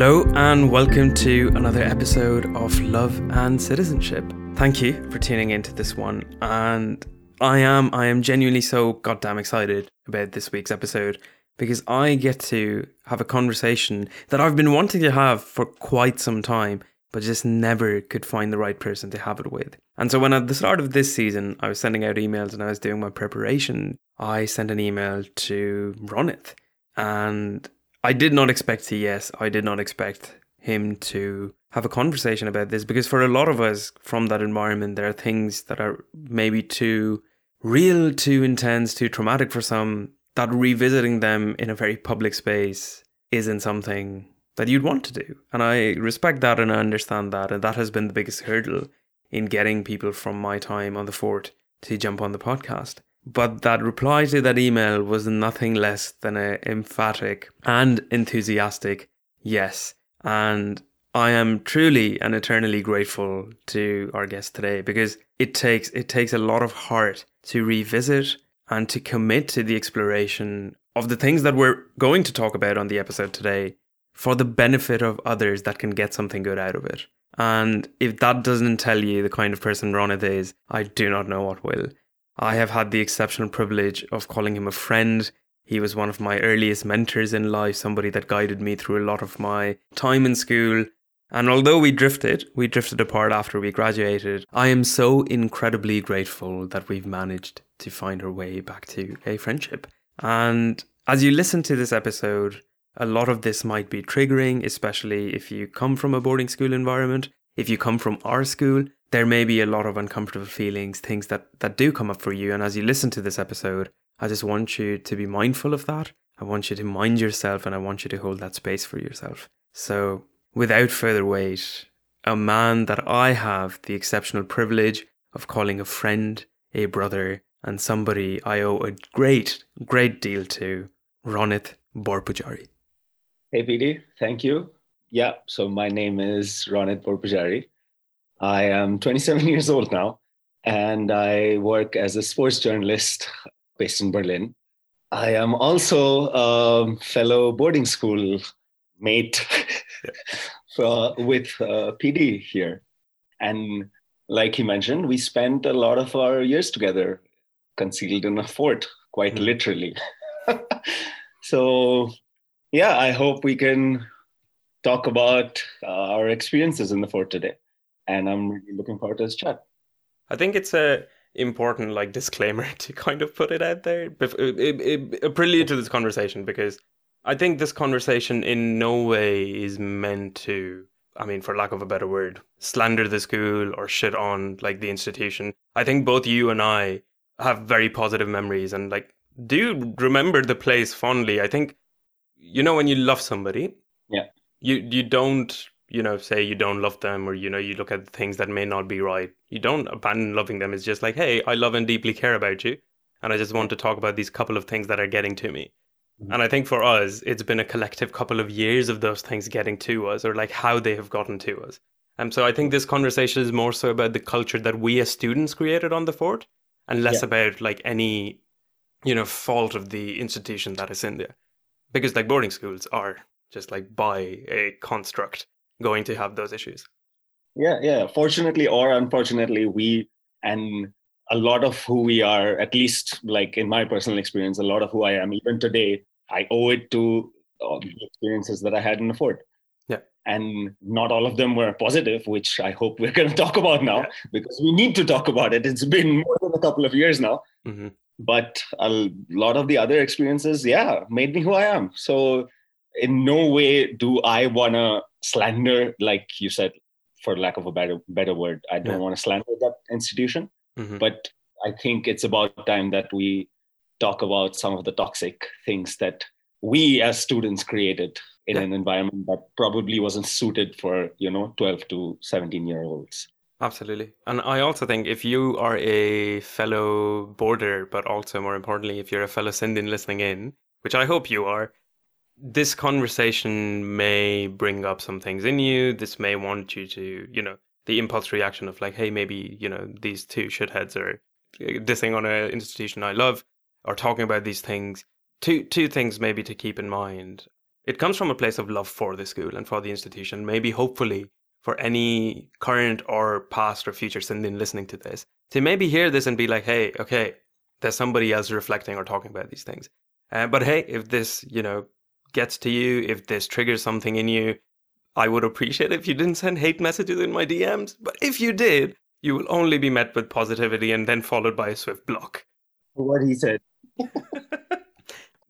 Hello, and welcome to another episode of Love and Citizenship. Thank you for tuning into this one, and I am I am genuinely so goddamn excited about this week's episode because I get to have a conversation that I've been wanting to have for quite some time, but just never could find the right person to have it with. And so when at the start of this season I was sending out emails and I was doing my preparation, I sent an email to Ronith and I did not expect yes, I did not expect him to have a conversation about this because for a lot of us from that environment, there are things that are maybe too real, too intense, too traumatic for some, that revisiting them in a very public space isn't something that you'd want to do. And I respect that and I understand that. And that has been the biggest hurdle in getting people from my time on the fort to jump on the podcast. But that reply to that email was nothing less than an emphatic and enthusiastic yes. And I am truly and eternally grateful to our guest today because it takes it takes a lot of heart to revisit and to commit to the exploration of the things that we're going to talk about on the episode today for the benefit of others that can get something good out of it. And if that doesn't tell you the kind of person Ronit is, I do not know what will. I have had the exceptional privilege of calling him a friend. He was one of my earliest mentors in life, somebody that guided me through a lot of my time in school. And although we drifted, we drifted apart after we graduated, I am so incredibly grateful that we've managed to find our way back to a friendship. And as you listen to this episode, a lot of this might be triggering, especially if you come from a boarding school environment. If you come from our school, there may be a lot of uncomfortable feelings, things that, that do come up for you. And as you listen to this episode, I just want you to be mindful of that. I want you to mind yourself and I want you to hold that space for yourself. So, without further wait, a man that I have the exceptional privilege of calling a friend, a brother, and somebody I owe a great, great deal to, Ronit Borpujari. Hey, PD, thank you. Yeah, so my name is Ronit Borpujari. I am 27 years old now, and I work as a sports journalist based in Berlin. I am also a fellow boarding school mate for, with uh, PD here. And like he mentioned, we spent a lot of our years together concealed in a fort, quite mm-hmm. literally. so, yeah, I hope we can talk about uh, our experiences in the fort today and I'm really looking forward to this chat. I think it's a important like disclaimer to kind of put it out there, a prelude to this conversation because I think this conversation in no way is meant to. I mean, for lack of a better word, slander the school or shit on like the institution. I think both you and I have very positive memories and like do remember the place fondly. I think you know when you love somebody, yeah, you you don't you know, say you don't love them or, you know, you look at things that may not be right. You don't abandon loving them. It's just like, hey, I love and deeply care about you. And I just want to talk about these couple of things that are getting to me. Mm-hmm. And I think for us, it's been a collective couple of years of those things getting to us or like how they have gotten to us. And so I think this conversation is more so about the culture that we as students created on the fort and less yeah. about like any, you know, fault of the institution that is in there. Because like boarding schools are just like by a construct going to have those issues. Yeah, yeah. Fortunately or unfortunately, we and a lot of who we are, at least like in my personal experience, a lot of who I am, even today, I owe it to uh, the experiences that I had in the fort. Yeah. And not all of them were positive, which I hope we're going to talk about now yeah. because we need to talk about it. It's been more than a couple of years now. Mm-hmm. But a lot of the other experiences, yeah, made me who I am. So, in no way do I want to slander, like you said, for lack of a better better word, I don't yeah. want to slander that institution. Mm-hmm. But I think it's about time that we talk about some of the toxic things that we as students created in yeah. an environment that probably wasn't suited for you know 12 to 17 year olds absolutely and i also think if you are a fellow boarder but also more importantly if you're a fellow Scindian listening in which i hope you are this conversation may bring up some things in you. This may want you to, you know, the impulse reaction of like, hey, maybe, you know, these two shitheads are dissing on an institution I love or talking about these things. Two two things maybe to keep in mind. it comes from a place of love for the school and for the institution. Maybe, hopefully, for any current or past or future Scindian listening to this to maybe hear this and be like, hey, okay, there's somebody else reflecting or talking about these things. Uh, but hey, if this, you know, gets to you, if this triggers something in you, I would appreciate if you didn't send hate messages in my DMs. But if you did, you will only be met with positivity and then followed by a swift block. What he said.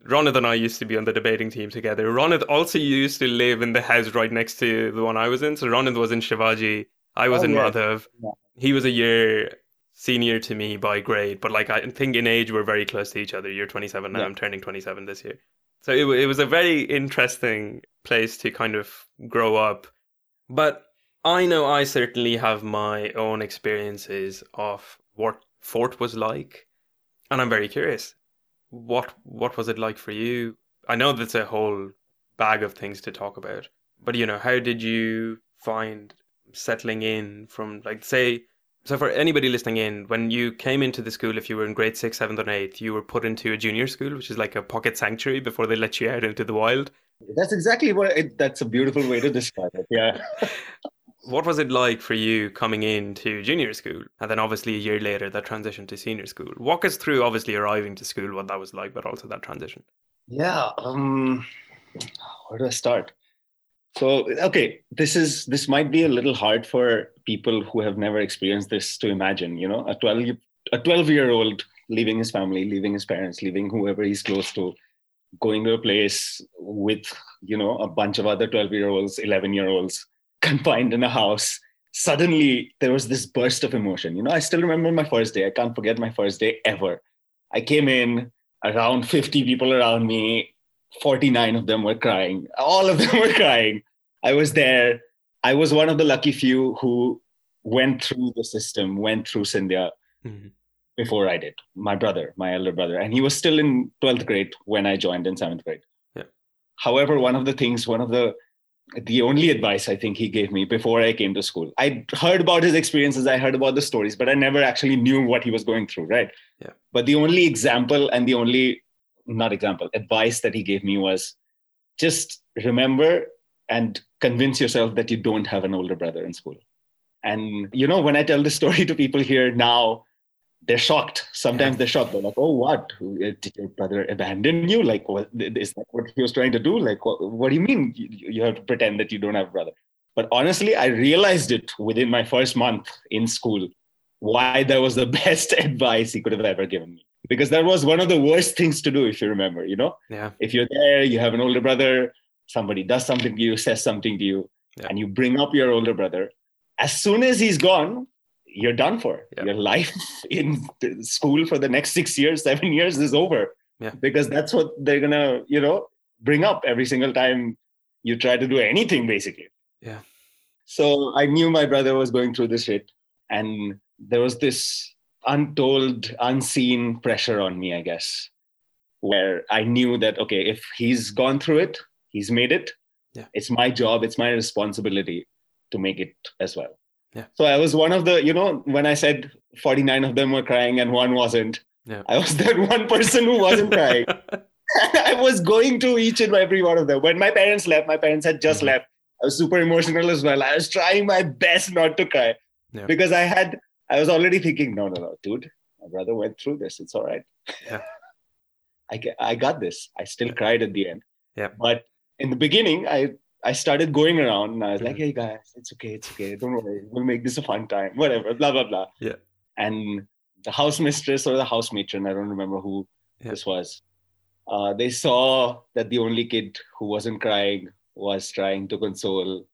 Ronit and I used to be on the debating team together. Ronit also used to live in the house right next to the one I was in. So Ronit was in Shivaji. I was oh, in yeah. Madhav. Yeah. He was a year senior to me by grade, but like I think in age we're very close to each other. You're 27 now. Yeah. I'm turning 27 this year. So it, it was a very interesting place to kind of grow up. But I know I certainly have my own experiences of what Fort was like. And I'm very curious what what was it like for you? I know that's a whole bag of things to talk about, but you know, how did you find settling in from like say so for anybody listening in, when you came into the school, if you were in grade six, seventh, or eighth, you were put into a junior school, which is like a pocket sanctuary before they let you out into the wild. That's exactly what. It, that's a beautiful way to describe it. Yeah. what was it like for you coming into junior school and then obviously a year later that transition to senior school walk us through obviously arriving to school what that was like but also that transition yeah um where do i start so okay this is this might be a little hard for people who have never experienced this to imagine you know a 12 a 12 year old leaving his family leaving his parents leaving whoever he's close to going to a place with you know a bunch of other 12 year olds 11 year olds confined in a house. Suddenly there was this burst of emotion. You know i still remember my first day. I can't forget my first day ever. I came in around 50 people around me 49 of them were crying all of them were crying i was there i was one of the lucky few who went through the system went through Scindia mm-hmm. before i did my brother my elder brother and he was still in 12th grade when i joined in 7th grade yeah. however one of the things one of the the only advice I think he gave me before I came to school. I heard about his experiences, I heard about the stories, but I never actually knew what he was going through, right? Yeah. But the only example and the only, not example, advice that he gave me was just remember and convince yourself that you don't have an older brother in school. And, you know, when I tell the story to people here now, they're shocked. Sometimes they're shocked. They're like, "Oh, what? Did your brother abandon you? Like, what is that? What he was trying to do? Like, what, what do you mean you, you have to pretend that you don't have a brother?" But honestly, I realized it within my first month in school why that was the best advice he could have ever given me. Because that was one of the worst things to do, if you remember. You know, yeah. If you're there, you have an older brother. Somebody does something to you, says something to you, yeah. and you bring up your older brother. As soon as he's gone, you're done for. Yeah. Your life in school for the next six years, seven years is over. Yeah. Because that's what they're gonna, you know, bring up every single time you try to do anything, basically. Yeah. So I knew my brother was going through this shit, and there was this untold, unseen pressure on me, I guess, where I knew that okay, if he's gone through it, he's made it. Yeah. It's my job, it's my responsibility to make it as well. Yeah. So I was one of the, you know, when I said 49 of them were crying and one wasn't, yeah. I was that one person who wasn't crying. I was going to each and every one of them. When my parents left, my parents had just mm-hmm. left. I was super emotional as well. I was trying my best not to cry yeah. because I had, I was already thinking, no, no, no, dude, my brother went through this. It's all right. Yeah. I, I got this. I still cried at the end. Yeah. But in the beginning, I I started going around and I was mm-hmm. like, hey guys, it's okay, it's okay. Don't worry. We'll make this a fun time. Whatever, blah, blah, blah. Yeah. And the house mistress or the house matron, I don't remember who yeah. this was, uh, they saw that the only kid who wasn't crying was trying to console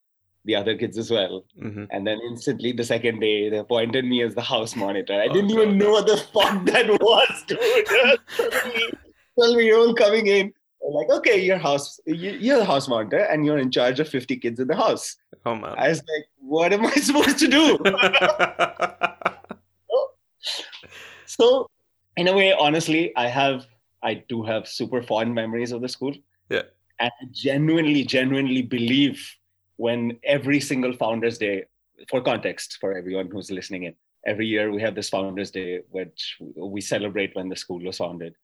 the other kids as well. Mm-hmm. And then instantly the second day, they appointed me as the house monitor. I oh, didn't God. even know what the fuck that was, dude. 12 year old coming in like, okay, your house, you're the house monitor, and you're in charge of 50 kids in the house. Oh man! I was like, what am I supposed to do? so, in a way, honestly, I have, I do have super fond memories of the school. Yeah. And I genuinely, genuinely believe when every single Founders Day, for context, for everyone who's listening in, every year we have this Founders Day, which we celebrate when the school was founded.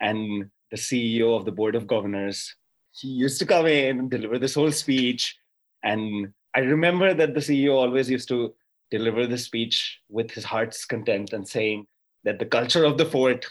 And the CEO of the Board of Governors he used to come in and deliver this whole speech. And I remember that the CEO always used to deliver the speech with his heart's content and saying that the culture of the fort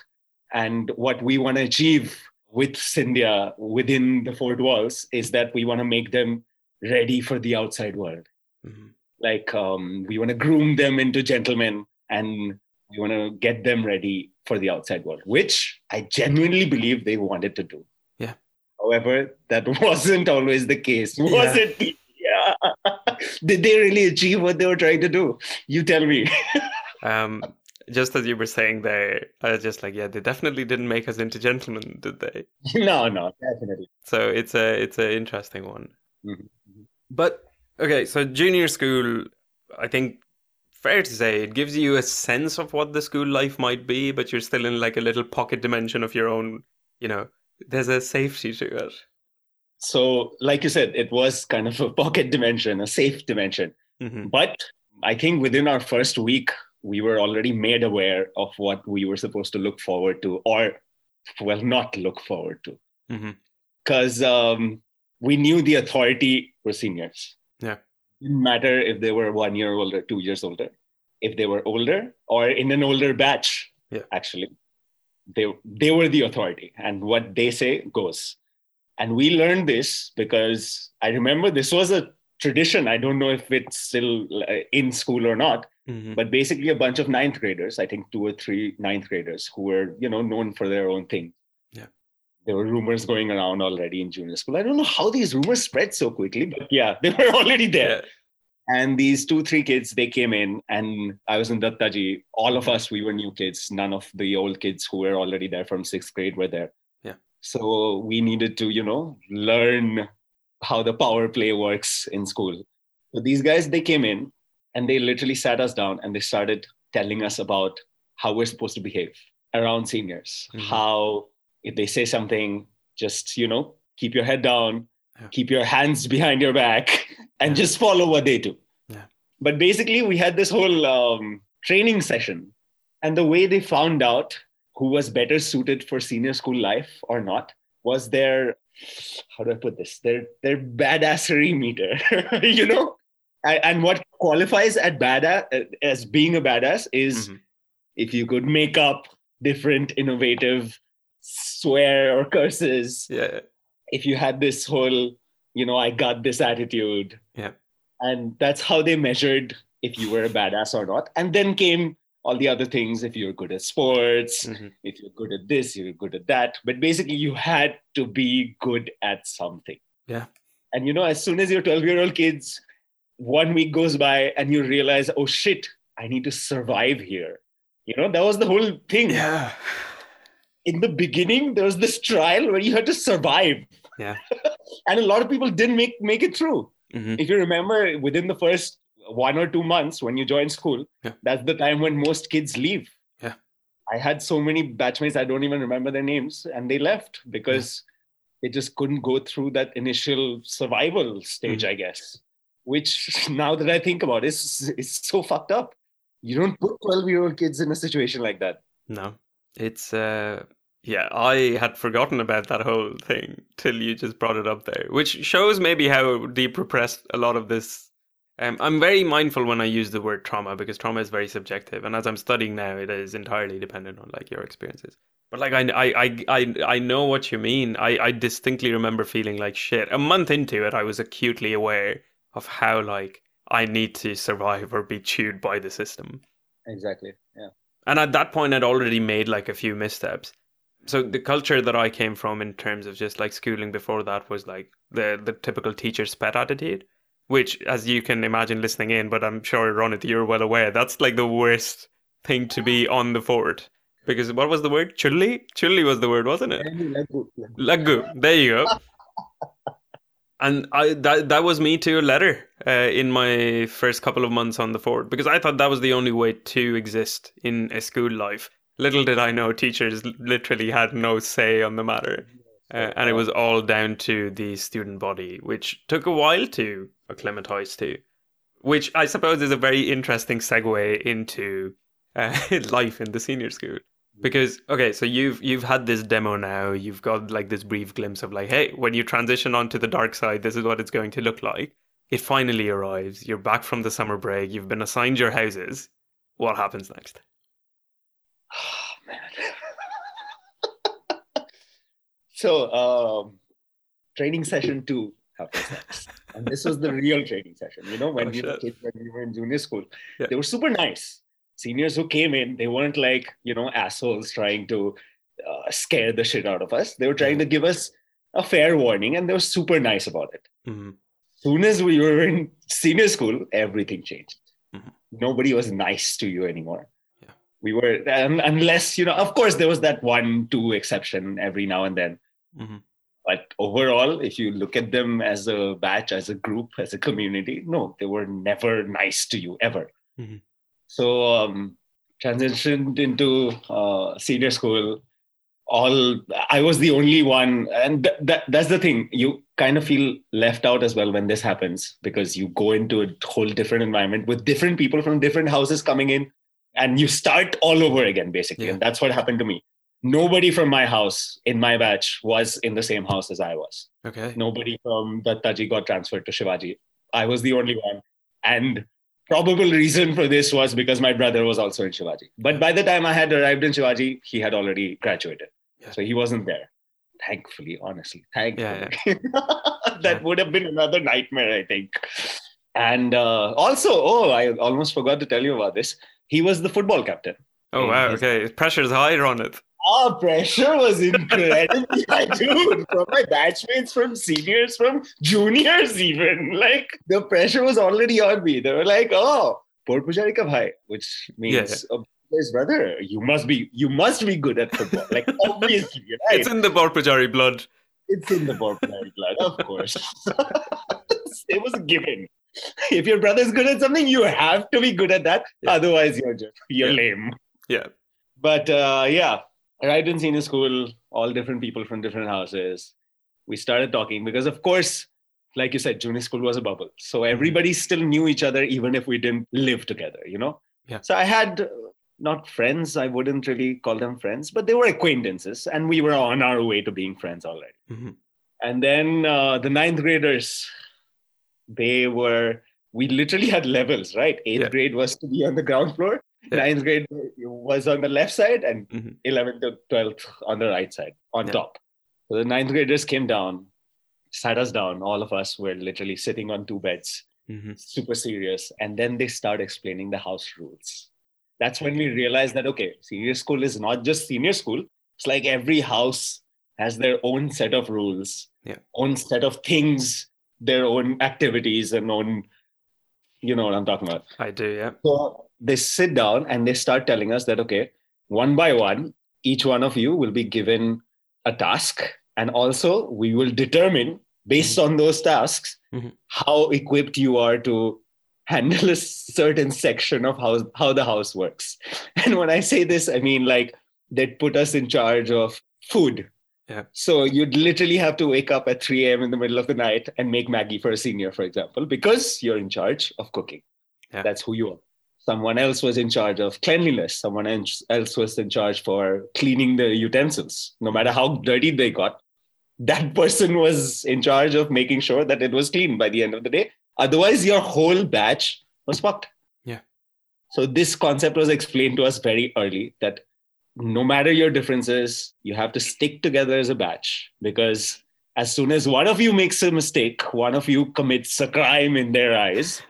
and what we want to achieve with Scindia within the fort walls is that we want to make them ready for the outside world. Mm-hmm. Like um, we want to groom them into gentlemen and we want to get them ready for the outside world, which I genuinely believe they wanted to do. Yeah. However, that wasn't always the case, was yeah. it? Yeah. Did they really achieve what they were trying to do? You tell me. um, just as you were saying there, I was just like, yeah, they definitely didn't make us into gentlemen, did they? no, no, definitely. So it's a it's an interesting one. Mm-hmm. But okay, so junior school, I think fair to say it gives you a sense of what the school life might be, but you're still in like a little pocket dimension of your own. You know, there's a safety to it. So, like you said, it was kind of a pocket dimension, a safe dimension. Mm-hmm. But I think within our first week, we were already made aware of what we were supposed to look forward to, or well, not look forward to. Because mm-hmm. um, we knew the authority were seniors. Yeah. Didn't matter if they were one year older, two years older. If they were older or in an older batch, yeah. actually, they, they were the authority. And what they say goes. And we learned this because I remember this was a tradition. I don't know if it's still uh, in school or not, mm-hmm. but basically a bunch of ninth graders, I think two or three ninth graders who were, you know, known for their own thing. There were rumors going around already in junior school. I don't know how these rumors spread so quickly, but yeah, they were already there. Yeah. And these two, three kids, they came in, and I was in Dattaji. All of us, we were new kids. None of the old kids who were already there from sixth grade were there. Yeah. So we needed to, you know, learn how the power play works in school. So these guys, they came in and they literally sat us down and they started telling us about how we're supposed to behave around seniors. Mm-hmm. How if they say something, just you know, keep your head down, yeah. keep your hands behind your back, and just follow what they do. Yeah. But basically, we had this whole um, training session, and the way they found out who was better suited for senior school life or not was their how do I put this? Their their badassery meter, you know, and, and, what qualifies at badass as being a badass is mm-hmm. if you could make up different innovative swear or curses. Yeah. If you had this whole, you know, I got this attitude. Yeah. And that's how they measured if you were a badass or not. And then came all the other things if you're good at sports mm-hmm. if you're good at this you're good at that but basically you had to be good at something yeah and you know as soon as your 12 year old kids one week goes by and you realize oh shit i need to survive here you know that was the whole thing yeah in the beginning there was this trial where you had to survive yeah and a lot of people didn't make make it through mm-hmm. if you remember within the first one or two months when you join school, yeah. that's the time when most kids leave. Yeah. I had so many batchmates, I don't even remember their names, and they left because yeah. they just couldn't go through that initial survival stage, mm. I guess. Which now that I think about it, is it's so fucked up. You don't put 12 year old kids in a situation like that. No. It's uh yeah, I had forgotten about that whole thing till you just brought it up there, which shows maybe how deep repressed a lot of this um, I'm very mindful when I use the word trauma because trauma is very subjective, and as I'm studying now, it is entirely dependent on like your experiences. But like I I I I know what you mean. I I distinctly remember feeling like shit. A month into it, I was acutely aware of how like I need to survive or be chewed by the system. Exactly. Yeah. And at that point, I'd already made like a few missteps. So the culture that I came from in terms of just like schooling before that was like the the typical teacher's pet attitude which, as you can imagine listening in, but I'm sure Ronit, you're well aware, that's like the worst thing to be on the fort. Because what was the word? Chulli? Chulli was the word, wasn't it? Lagu. There you go. and I that that was me to a letter uh, in my first couple of months on the fort because I thought that was the only way to exist in a school life. Little did I know teachers literally had no say on the matter. Uh, and it was all down to the student body, which took a while to acclimatize to, which I suppose is a very interesting segue into uh, life in the senior school. Because okay so you've you've had this demo now you've got like this brief glimpse of like hey when you transition onto the dark side this is what it's going to look like. It finally arrives you're back from the summer break you've been assigned your houses. What happens next? Oh man so um training session two happens next. And this was the real training session you know when oh, we were kids when we were in junior school. Yeah. they were super nice seniors who came in, they weren't like, you know, assholes trying to uh, scare the shit out of us. They were trying to give us a fair warning and they were super nice about it. Mm-hmm. Soon as we were in senior school, everything changed. Mm-hmm. Nobody was nice to you anymore. Yeah. We were, unless, you know, of course, there was that one, two exception every now and then. Mm-hmm. But overall, if you look at them as a batch, as a group, as a community, no, they were never nice to you ever. Mm-hmm. So um, transitioned into uh, senior school. All I was the only one, and th- that that's the thing. You kind of feel left out as well when this happens because you go into a whole different environment with different people from different houses coming in, and you start all over again basically. Yeah. And that's what happened to me. Nobody from my house in my batch was in the same house as I was. Okay. Nobody from Dattaji got transferred to Shivaji. I was the only one, and probable reason for this was because my brother was also in Shivaji. But by the time I had arrived in Shivaji, he had already graduated. Yeah. So he wasn't there. Thankfully, honestly. Thankfully. Yeah, yeah. that would have been another nightmare, I think. And uh, also, oh, I almost forgot to tell you about this. He was the football captain. Oh, wow. Okay. Pressure is higher on it. Oh, pressure was incredibly high, dude. From my batchmates, from seniors, from juniors, even. Like, the pressure was already on me. They were like, oh, Borpujari ka bhai, which means yeah. his brother. You must be, you must be good at football. Like, obviously, right? It's in the Borpujari blood. It's in the Borpujari blood, of course. it was a given. If your brother's good at something, you have to be good at that. Yeah. Otherwise, you're just, you're yeah. lame. Yeah. But uh, yeah, right in senior school, all different people from different houses. We started talking because, of course, like you said, junior school was a bubble. So mm-hmm. everybody still knew each other, even if we didn't live together, you know? Yeah. So I had uh, not friends, I wouldn't really call them friends, but they were acquaintances, and we were on our way to being friends already. Mm-hmm. And then uh, the ninth graders, they were, we literally had levels, right? Eighth yeah. grade was to be on the ground floor, ninth grade was on the left side and mm-hmm. 11th to 12th on the right side on yeah. top so the ninth graders came down sat us down all of us were literally sitting on two beds mm-hmm. super serious and then they start explaining the house rules that's when we realized that okay senior school is not just senior school it's like every house has their own set of rules yeah. own set of things their own activities and own you know what i'm talking about i do yeah so they sit down and they start telling us that, okay, one by one, each one of you will be given a task. And also, we will determine based mm-hmm. on those tasks mm-hmm. how equipped you are to handle a certain section of how, how the house works. And when I say this, I mean like they'd put us in charge of food. Yeah. So you'd literally have to wake up at 3 a.m. in the middle of the night and make Maggie for a senior, for example, because you're in charge of cooking. Yeah. That's who you are someone else was in charge of cleanliness someone else was in charge for cleaning the utensils. No matter how dirty they got that person was in charge of making sure that it was clean by the end of the day. Otherwise your whole batch was fucked. Yeah. So this concept was explained to us very early that no matter your differences you have to stick together as a batch because as soon as one of you makes a mistake one of you commits a crime in their eyes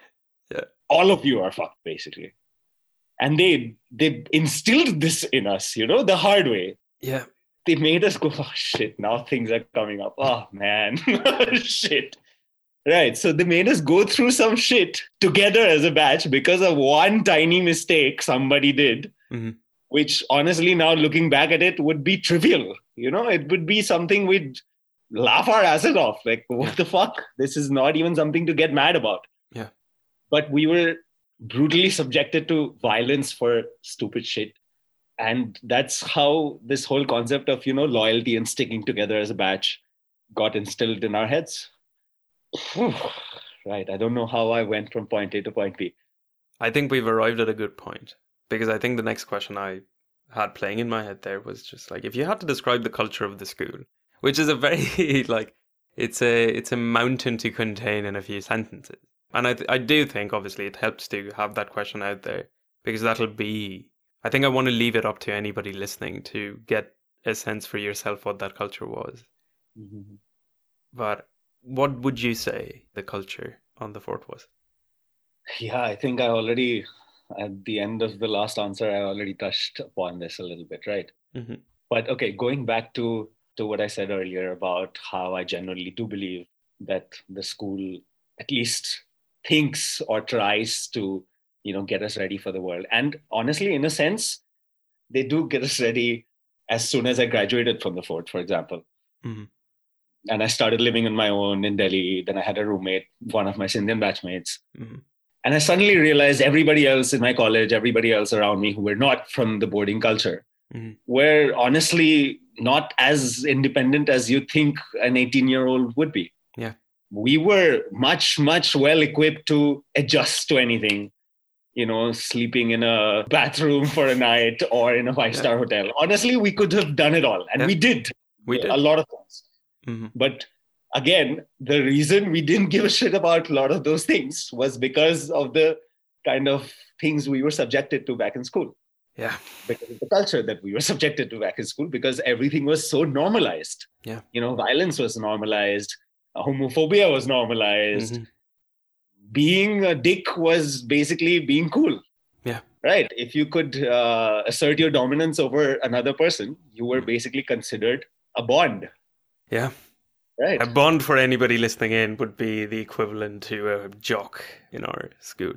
all of you are fucked basically. And they they instilled this in us you know the hard way. Yeah. They made us go oh shit now things are coming up. Oh man. Shit. Right so they made us go through some shit together as a batch because of one tiny mistake somebody did mm-hmm. which honestly now looking back at it would be trivial you know? It would be something we'd laugh our asses off like what the fuck? This is not even something to get mad about. Yeah but we were brutally subjected to violence for stupid shit. And that's how this whole concept of you know loyalty and sticking together as a batch got instilled in our heads. Right. I don't know how i went from point a to point b. I think we've arrived at a good point because i think the next question i had playing in my head there was just like if you had to describe the culture of the school, which is a very like it's a it's a mountain to contain in a few sentences. And I th- I do think obviously it helps to have that question out there because that'll be I think I want to leave it up to anybody listening to get a sense for yourself what that culture was. Mm-hmm. But what would you say the culture on the fort was? Yeah, I think I already at the end of the last answer, I already touched upon this a little bit, right? Mm-hmm. But okay, going back to to what I said earlier about how I generally do believe that the school at least thinks or tries to, you know, get us ready for the world. And honestly, in a sense, they do get us ready as soon as I graduated from the fort, for example. Mm-hmm. And I started living on my own in Delhi. Then I had a roommate, one of my Indian batchmates. Mm-hmm. And I suddenly realized everybody else in my college, everybody else around me who were not from the boarding culture, mm-hmm. were honestly not as independent as you think an 18 year old would be. Yeah. We were much, much well equipped to adjust to anything, you know, sleeping in a bathroom for a night or in a five star yeah. hotel. Honestly, we could have done it all. And yeah. we did. We did. A lot of things. Mm-hmm. But again, the reason we didn't give a shit about a lot of those things was because of the kind of things we were subjected to back in school. Yeah. Because of the culture that we were subjected to back in school, because everything was so normalized. Yeah. You know, violence was normalized, homophobia was normalized. Mm-hmm. Being a dick was basically being cool. Yeah. Right. If you could uh, assert your dominance over another person, you were mm. basically considered a bond. Yeah. Right. A bond for anybody listening in would be the equivalent to a jock in our school.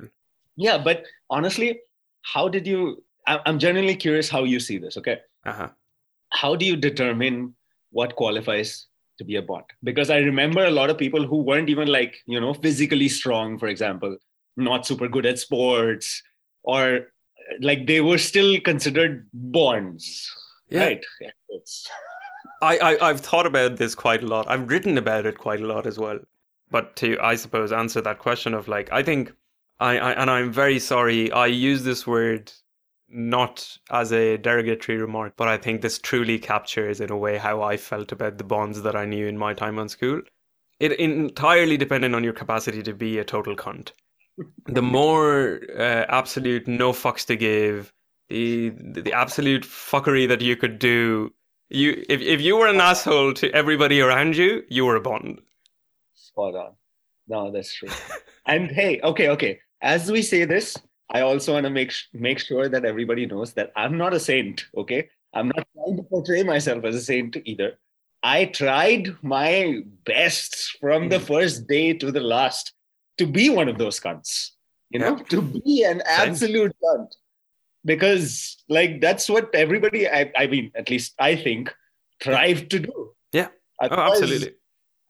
Yeah, but honestly, how did you? I'm genuinely curious how you see this. Okay. Uh-huh. How do you determine what qualifies to be a bond Because I remember a lot of people who weren't even like you know physically strong, for example, not super good at sports, or like they were still considered bonds. Yeah. Right. It's I, I have thought about this quite a lot. I've written about it quite a lot as well. But to I suppose answer that question of like I think I, I and I'm very sorry I use this word not as a derogatory remark, but I think this truly captures in a way how I felt about the bonds that I knew in my time on school. It entirely depended on your capacity to be a total cunt. The more uh, absolute no fucks to give, the the absolute fuckery that you could do you if if you were an asshole to everybody around you, you were a Bond. Spot on. No, that's true. and hey, okay, okay. As we say this, I also want to make make sure that everybody knows that I'm not a saint. Okay, I'm not trying to portray myself as a saint either. I tried my best from the hmm. first day to the last to be one of those cunts. You know, to be an absolute cunt because like that's what everybody I, I mean at least i think thrive to do yeah oh, absolutely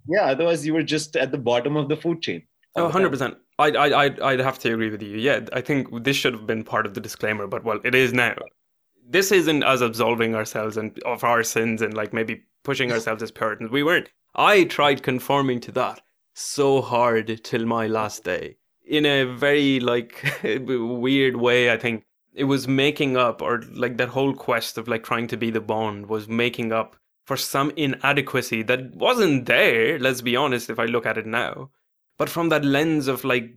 yeah otherwise you were just at the bottom of the food chain oh 100% I, I, I'd, I'd have to agree with you. Yeah i think this should have been part of the disclaimer but well it is now. This isn't us absolving ourselves and of our sins and like maybe pushing ourselves as puritans. We weren't. I tried conforming to that so hard till my last day. In a very like weird way i think it was making up or like that whole quest of like trying to be the bond was making up for some inadequacy that wasn't there let's be honest if i look at it now but from that lens of like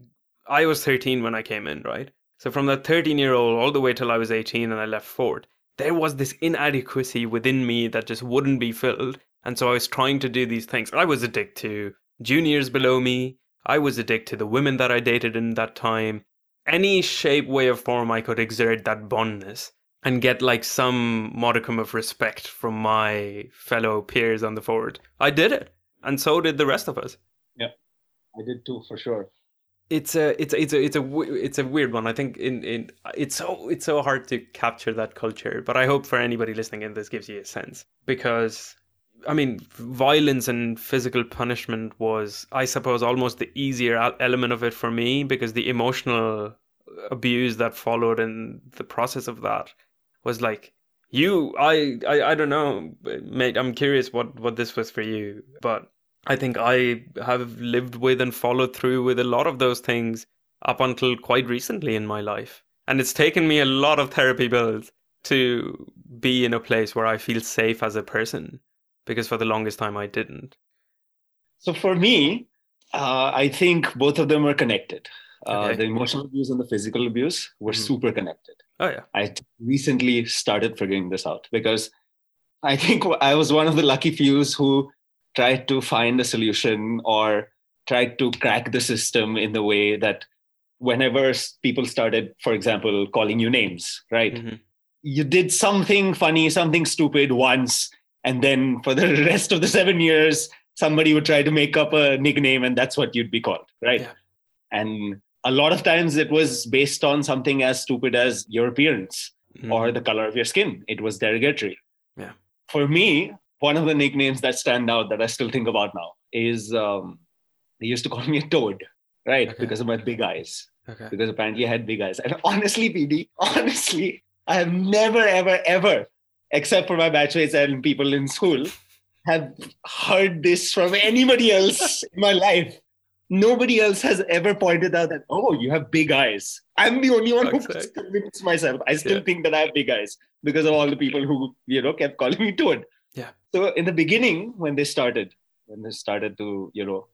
i was 13 when i came in right? So from that 13 year old all the way till i was 18 and i left Fort, there was this inadequacy within me that just wouldn't be filled. And so i was trying to do these things. I was addicted to juniors below me. I was addicted to the women that i dated in that time. Any shape, way, or form I could exert that bondness and get like some modicum of respect from my fellow peers on the fort, I did it, and so did the rest of us. Yeah, I did too, for sure. It's a it's a, it's a it's a it's a weird one. I think in in it's so it's so hard to capture that culture, but I hope for anybody listening in, this gives you a sense because I mean, violence and physical punishment was, I suppose, almost the easier element of it for me because the emotional abuse that followed in the process of that was like you I, I i don't know mate i'm curious what what this was for you but i think i have lived with and followed through with a lot of those things up until quite recently in my life and it's taken me a lot of therapy bills to be in a place where I feel safe as a person because for the longest time I didn't. So for me, uh, I think both of them are connected. Uh, okay. The emotional abuse and the physical abuse were mm-hmm. super connected. Oh yeah. I recently started figuring this out because I think I was one of the lucky few who tried to find a solution or tried to crack the system in the way that whenever people started, for example, calling you names, right? Mm-hmm. You did something funny, something stupid once, and then for the rest of the seven years, somebody would try to make up a nickname, and that's what you'd be called, right? Yeah. And a lot of times it was based on something as stupid as your appearance mm-hmm. or the color of your skin. It was derogatory. Yeah. For me, one of the nicknames that stand out that I still think about now is um, they used to call me a toad, right? Okay. Because of my big eyes. Okay. Because apparently I had big eyes. And honestly, PD, honestly, I have never, ever, ever, except for my batchmates and people in school, have heard this from anybody else in my life. Nobody else has ever pointed out that, oh, you have big eyes. I'm the only one who convinced myself. I still yeah. think that I have big eyes because of all the people who, you know, kept calling me Toad. So in the beginning, when they started, when they started to, you know,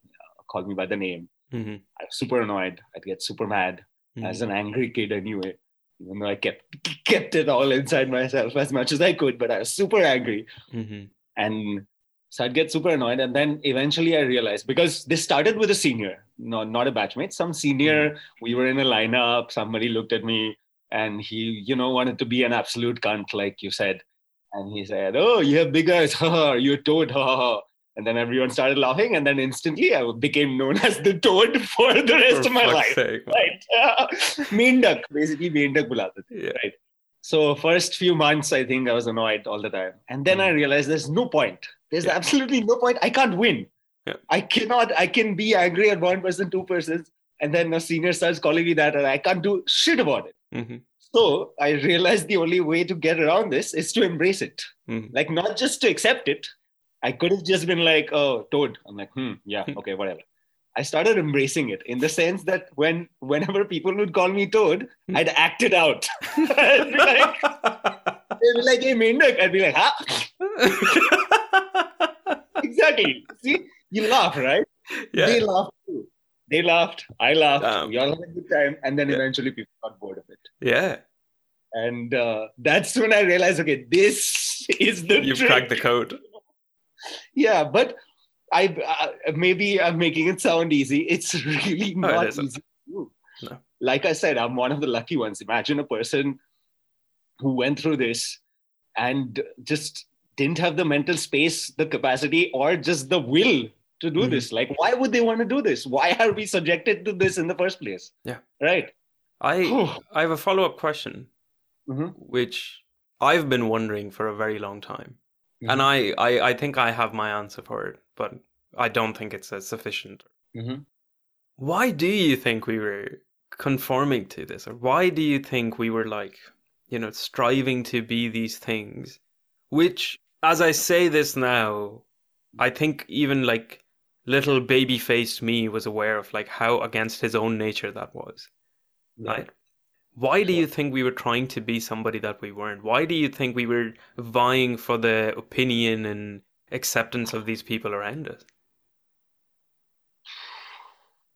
call me by the name, mm-hmm. I was super annoyed. I'd get super mad mm-hmm. as an angry kid anyway. Even though I kept kept it all inside myself as much as I could, but I was super angry. Mm-hmm. And so I'd get super annoyed. And then eventually I realized because this started with a senior, no, not a batchmate, some senior, mm-hmm. we were in a lineup, somebody looked at me and he, you know, wanted to be an absolute cunt, like you said. And he said, Oh, you have big eyes. Ha, you're a toad. Ha, ha. And then everyone started laughing. And then instantly I became known as the toad for the rest for of my life. Sake, right. Meendak, basically Meendak bulate yeah. right? So first few months, I think I was annoyed all the time. And then mm. I realized there's no point. There's yeah. absolutely no point. I can't win. Yeah. I cannot, I can be angry at one person, two persons, and then a senior starts calling me that, and I can't do shit about it. Mm-hmm. So I realized the only way to get around this is to embrace it. Mm-hmm. Like not just to accept it. I could have just been like, oh, toad. I'm like, hmm, yeah, okay, whatever. I started embracing it in the sense that when whenever people would call me Toad, hmm. I'd act it out. I'd be like, they'd be like, hey, Meendak. I'd be like, huh? exactly. See, you laugh, right? Yeah. They laugh too. They laughed. I laughed. Damn. We all had a good time. And then yeah. eventually people got bored of it. Yeah. And uh, that's when I realized, okay, this is the You've trick. cracked the code. Yeah, but I uh, maybe I'm making it sound easy. It's really not easy to do. No. Like I said, I'm one of the lucky ones. Imagine a person who went through this and just didn't have the mental space, the capacity, or just the will to do mm-hmm. this. Like, why would they want to do this? Why are we subjected to this in the first place? Yeah. Right. I I have a follow up question, mm-hmm. which I've been wondering for a very long time. Mm-hmm. And I, I, I think I have my answer for it, but I don't think it's sufficient. Mm-hmm. Why do you think we were conforming to this? Or why do you think we were like, you know, striving to be these things? Which, as I say this now, I think even like little baby faced me was aware of like how against his own nature that was. Right. Why do you think we were trying to be somebody that we weren't? Why do you think we were vying for the opinion and acceptance of these people around us?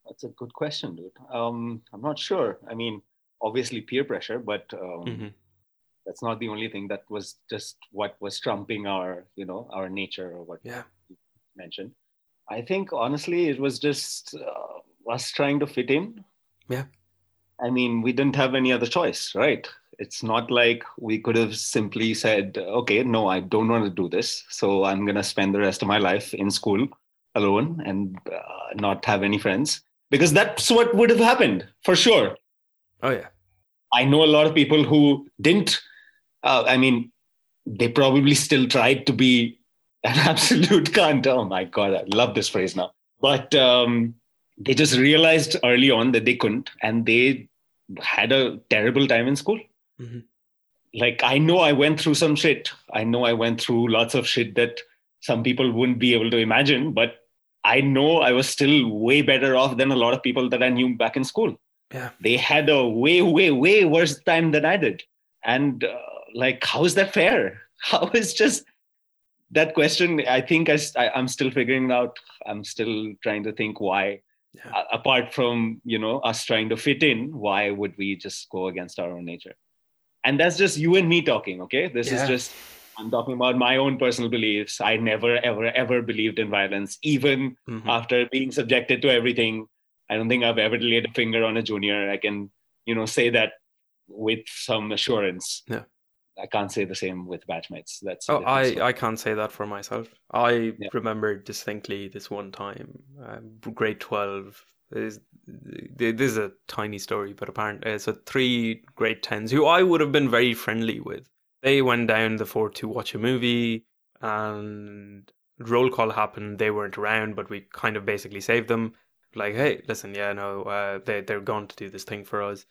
That's a good question, dude. Um, I'm not sure. I mean, obviously peer pressure, but um, mm-hmm. that's not the only thing. That was just what was trumping our, you know, our nature or what yeah. you mentioned. I think honestly, it was just uh, us trying to fit in. Yeah. I mean, we didn't have any other choice, right? It's not like we could have simply said, okay, no, I don't want to do this. So I'm going to spend the rest of my life in school alone and uh, not have any friends. Because that's what would have happened for sure. Oh, yeah. I know a lot of people who didn't, uh, I mean, they probably still tried to be an absolute cunt. Oh my God, I love this phrase now. But um, they just realized early on that they couldn't and they had a terrible time in school. Mm-hmm. Like, I know I went through some shit. I know I went through lots of shit that some people wouldn't be able to imagine, but I know I was still way better off than a lot of people that I knew back in school. Yeah. They had a way, way, way worse time than I did. And uh, like how is that fair how is just that question i think I, I am still figuring out i'm still trying to think why yeah. apart from you know us trying to fit in why would we just go against our own nature? And that's just you and me talking okay? This yeah. is just i'm talking about my own personal beliefs. I never ever ever believed in violence even mm-hmm. after being subjected to everything. I don't think i've ever laid a finger on a junior. I can you know say that with some assurance. Yeah I can't say the same with batchmates. That's oh, I I can't say that for myself. I yeah. remember distinctly this one time, uh, grade twelve. Is this is a tiny story, but apparently, uh, so three grade tens who I would have been very friendly with. They went down the fort to watch a movie, and roll call happened. They weren't around, but we kind of basically saved them. Like, hey, listen, yeah, no, uh, they they're going to do this thing for us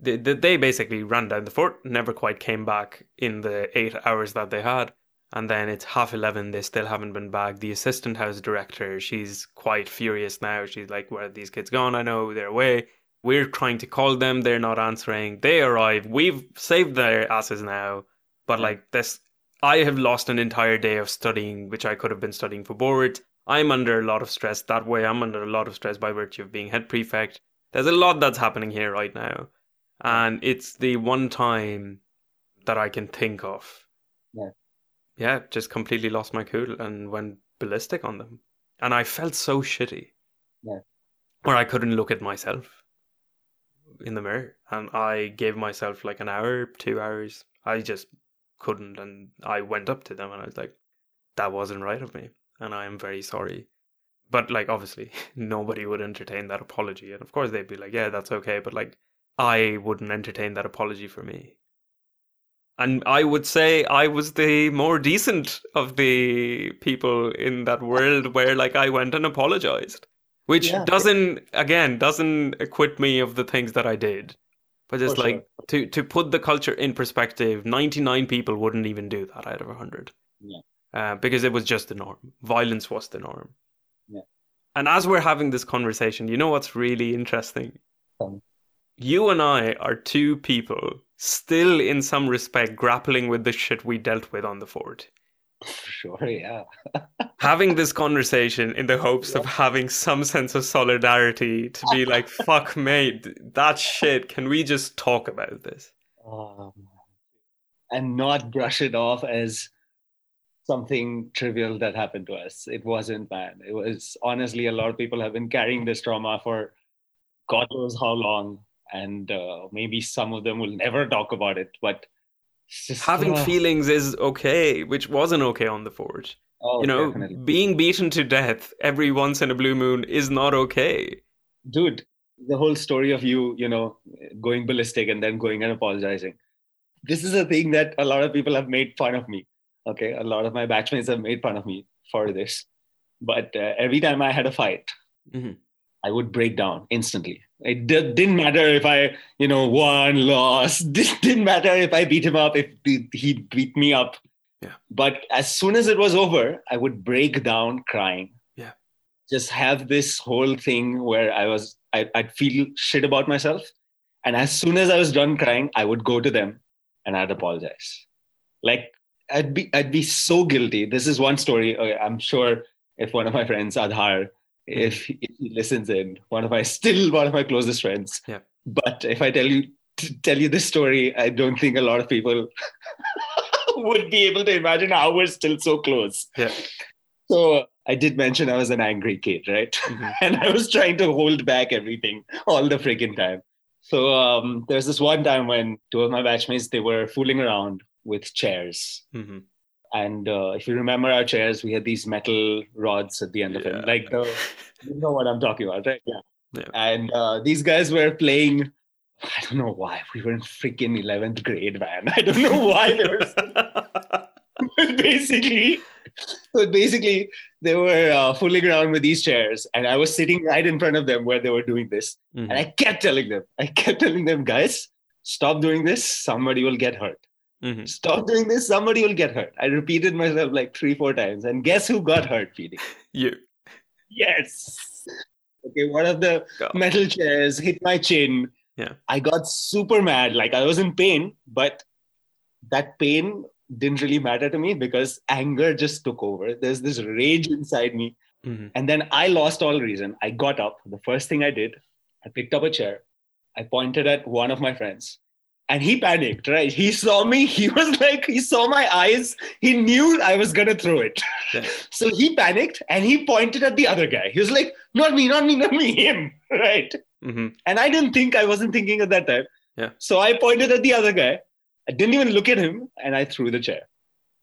they, they basically ran down the fort, never quite came back in the eight hours that they had. And then it's half 11, they still haven't been back. The assistant house director, she's quite furious now. She's like, Where are these kids gone? I know they're away. We're trying to call them, they're not answering. They arrive, we've saved their asses now. But like this, I have lost an entire day of studying, which I could have been studying for boards. I'm under a lot of stress that way. I'm under a lot of stress by virtue of being head prefect. There's a lot that's happening here right now and it's the one time that I can think of. Yeah. Yeah, just completely lost my cool and went ballistic on them. And I felt so shitty. Yeah. Or I couldn't look at myself in the mirror. And I gave myself like an hour, two hours. I just couldn't. And I went up to them and I was like, that wasn't right of me. And I am very sorry. But like, obviously, nobody would entertain that apology. And of course, they'd be like, yeah, that's okay. But like, I wouldn't entertain that apology for me. And I would say I was the more decent of the people in that world where like I went and apologized. Which yeah. doesn't again doesn't acquit me of the things that I did. But just like sure. to to put the culture in perspective, 99 people wouldn't even do that out of 100. Yeah. Uh, because it was just the norm. Violence was the norm. Yeah. And as we're having this conversation, you know what's really interesting? Um, you and I are two people still, in some respect, grappling with the shit we dealt with on the fort. Sure, yeah. having this conversation in the hopes yeah. of having some sense of solidarity to be like, fuck, mate, that shit, can we just talk about this? Um, and not brush it off as something trivial that happened to us. It wasn't, man. It was honestly, a lot of people have been carrying this trauma for God knows how long and uh, maybe some of them will never talk about it but just, having uh, feelings is okay which wasn't okay on the fort. Oh, you know definitely. being beaten to death every once in a blue moon is not okay. Dude the whole story of you you know going ballistic and then going and apologizing. This is a thing that a lot of people have made fun of me okay? A lot of my batchmates have made fun of me for this. But uh, every time i had a fight mm-hmm. I would break down instantly. It d- didn't matter if I, you know, won, lost. It didn't matter if I beat him up, if he beat me up. Yeah. But as soon as it was over, I would break down crying. Yeah. Just have this whole thing where I was, I, I'd feel shit about myself. And as soon as I was done crying, I would go to them and I'd apologize. Like I'd be, I'd be so guilty. This is one story. Uh, I'm sure if one of my friends, Adhar, if, if he listens in, one of my still one of my closest friends. Yeah. But if I tell you tell you this story, I don't think a lot of people would be able to imagine how we're still so close. Yeah. So I did mention I was an angry kid, right? Mm-hmm. and I was trying to hold back everything all the freaking time. So um, there's this one time when two of my batchmates they were fooling around with chairs. Mm-hmm. And uh, if you remember our chairs, we had these metal rods at the end of yeah. it, like the you know what I'm talking about, right? Yeah. yeah. And uh, these guys were playing. I don't know why we were in freaking eleventh grade, man. I don't know why they were. basically, but basically they were uh, fooling around with these chairs, and I was sitting right in front of them where they were doing this, mm-hmm. and I kept telling them, I kept telling them, guys, stop doing this. Somebody will get hurt. Mm-hmm. Stop doing this, somebody will get hurt. I repeated myself like three, four times. And guess who got hurt, Feeding? You. Yes. Okay, one of the metal chairs hit my chin. Yeah. I got super mad. Like I was in pain, but that pain didn't really matter to me because anger just took over. There's this rage inside me. Mm-hmm. And then I lost all reason. I got up. The first thing I did, I picked up a chair. I pointed at one of my friends and he panicked, right? He saw me. He was like, he saw my eyes. He knew I was going to throw it. Yeah. So he panicked and he pointed at the other guy. He was like, not me, not me, not me, him, right? Mm-hmm. And I didn't think, I wasn't thinking at that time. Yeah. So I pointed at the other guy. I didn't even look at him and I threw the chair.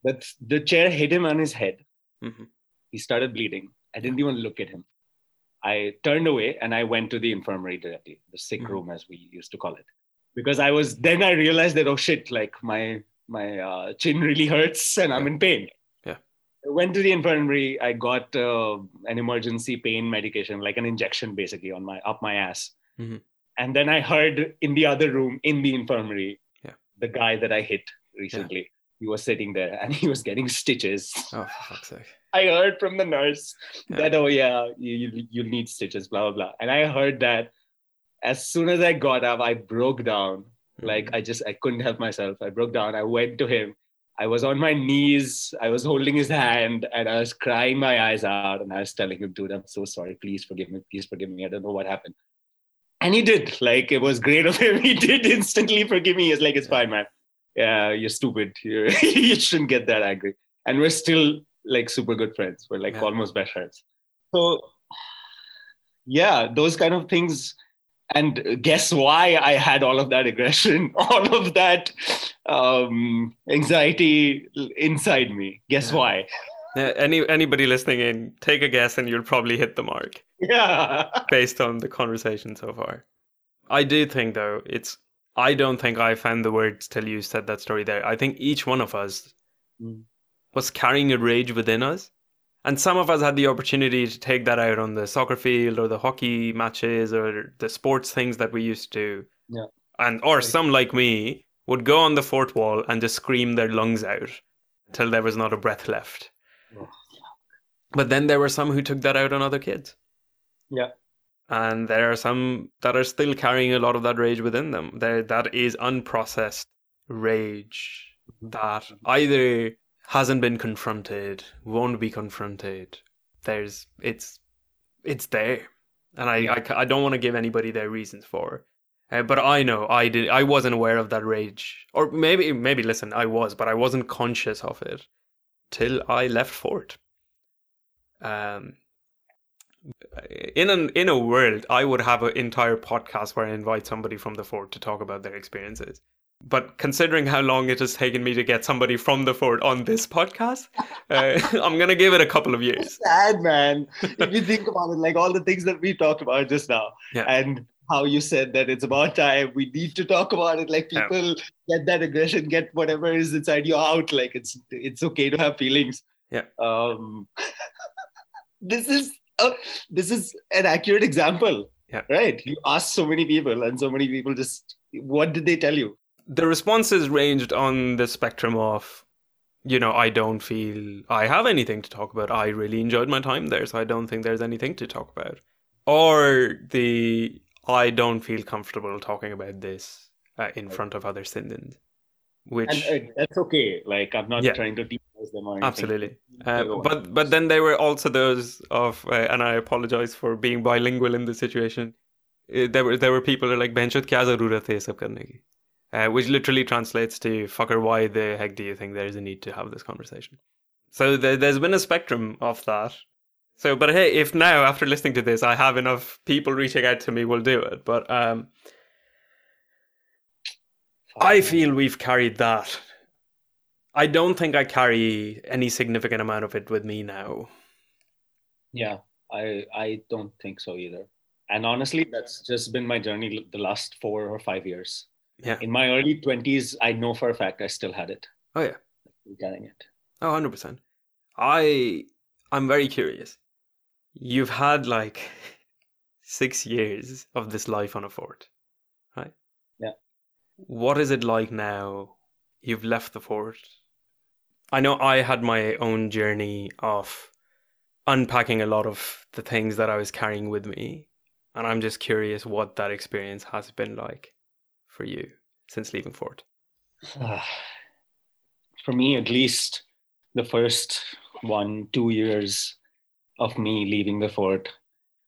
But the chair hit him on his head. Mm-hmm. He started bleeding. I didn't even look at him. I turned away and I went to the infirmary directly, the sick mm-hmm. room as we used to call it, because I was then I realized that oh shit, like my my uh, chin really hurts and I'm in pain. Yeah. I went to the infirmary. I got uh, an emergency pain medication, like an injection, basically on my up my ass. Mm-hmm. And then I heard in the other room in the infirmary, yeah. the guy that I hit recently. Yeah. He was sitting there and he was getting stitches. Oh, fuck's sake. I heard from the nurse yeah. that, oh, yeah, you, you need stitches, blah, blah, blah. And I heard that as soon as I got up, I broke down. Mm-hmm. Like, I just, I couldn't help myself. I broke down. I went to him. I was on my knees. I was holding his hand and I was crying my eyes out. And I was telling him, dude, I'm so sorry. Please forgive me. Please forgive me. I don't know what happened. And he did. Like, it was great of him. He did instantly forgive me. He's like, it's fine, man. Yeah, you're stupid. You're, you shouldn't get that angry. And we're still like super good friends. We're like yeah. almost best friends. So yeah, those kind of things. And guess why I had all of that aggression, all of that um, anxiety inside me. Guess yeah. why? Yeah, any anybody listening in, take a guess, and you'll probably hit the mark. Yeah. based on the conversation so far, I do think though it's. I don't think I found the words till you said that story there. I think each one of us mm was carrying a rage within us. And some of us had the opportunity to take that out on the soccer field or the hockey matches or the sports things that we used to. Yeah. And or some like me would go on the fort wall and just scream their lungs out until there was not a breath left. Oh, but then there were some who took that out on other kids. Yeah. And there are some that are still carrying a lot of that rage within them. There that is unprocessed rage mm-hmm. that either hasn't been confronted, won't be confronted. There's it's it's there, and I I, I don't want to give anybody their reasons for. Uh, but I know I did. I wasn't aware of that rage, or maybe maybe listen, I was, but I wasn't conscious of it till I left Fort. Um, in an in a world, I would have an entire podcast where I invite somebody from the fort to talk about their experiences. But considering how long it has taken me to get somebody from the fort on this podcast, uh, I'm gonna give it a couple of years. sad, man. if you think about it, like all the things that we talked about just now, yeah. and how you said that it's about time we need to talk about it. Like people yeah. get that aggression, get whatever is inside you out. Like it's it's okay to have feelings. Yeah. Um, this is uh, this is an accurate example. Yeah. Right. You ask so many people, and so many people just what did they tell you? The responses ranged on the spectrum of you know i don't feel i have anything to talk about. I really enjoyed my time there so i don't think there's anything to talk about. Or the i don't feel comfortable talking about this uh, in front of other Sindhis which and, uh, that's okay. Like i'm not yeah, trying to demonize them or anything. absolutely. Uh, but but then there were also those of uh, and i apologize for being bilingual in this situation uh, there were there were people who are like benchut kya zarurat hai sab karne ki uh, which literally translates to fucker, why the heck do you think there's a need to have this conversation? So there, there's been a spectrum of that. So, but hey, if now after listening to this, I have enough people reaching out to me, we'll do it. But um, I feel we've carried that. I don't think I carry any significant amount of it with me now. Yeah, I I don't think so either. And honestly, that's just been my journey the last four or five years. Yeah. In my early 20s, I know for a fact I still had it. Oh, yeah. Getting it. Oh, 100%. I, I'm very curious. You've had like six years of this life on a fort, right? Yeah. What is it like now? You've left the fort. I know I had my own journey of unpacking a lot of the things that I was carrying with me. And I'm just curious what that experience has been like for you since leaving Fort? for me at least, the first one, two years of me leaving the fort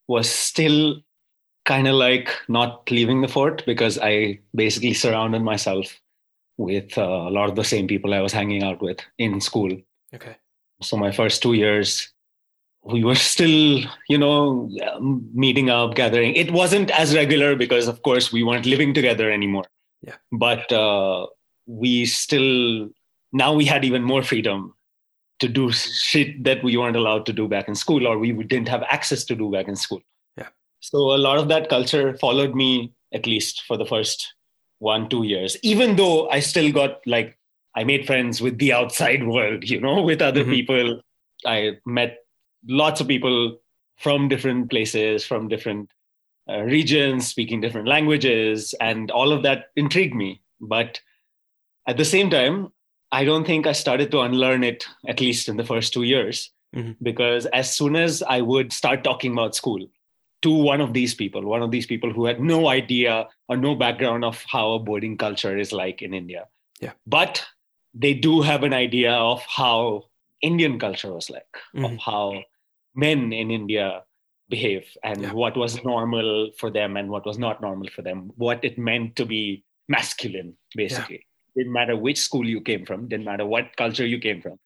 was still kind of like not leaving the fort because I basically surrounded myself with uh, a lot of the same people I was hanging out with in school. Okay. So my first two years, we were still, you know, meeting up, gathering. It wasn't as regular because, of course, we weren't living together anymore. Yeah. But uh, we still now we had even more freedom to do shit that we weren't allowed to do back in school or we didn't have access to do back in school. Yeah. So a lot of that culture followed me at least for the first one, two years, even though I still got like, I made friends with the outside world, you know, with other mm-hmm. people. I met lots of people from different places, from different uh, regions, speaking different languages, and all of that intrigued me. But at the same time, I don't think I started to unlearn it, at least in the first two years, mm-hmm. because as soon as I would start talking about school to one of these people, one of these people who had no idea or no background of how a boarding culture is like in India. Yeah. But they do have an idea of how Indian culture was like, mm-hmm. of how men in India behave and yeah. what was normal for them and what was not normal for them, what it meant to be masculine, basically didn't matter which school you came from didn't matter what culture you came from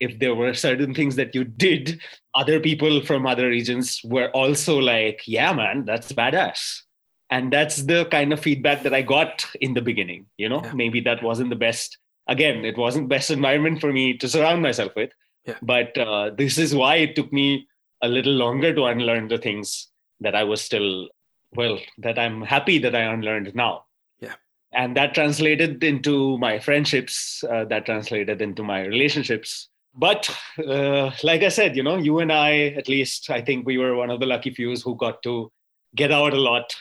if there were certain things that you did other people from other regions were also like yeah man that's badass and that's the kind of feedback that i got in the beginning you know yeah. maybe that wasn't the best again it wasn't best environment for me to surround myself with yeah. but uh, this is why it took me a little longer to unlearn the things that i was still well that i'm happy that i unlearned now Yeah. and that translated into my friendships uh, that translated into my relationships but uh, like i said you know you and i at least i think we were one of the lucky few who got to get out a lot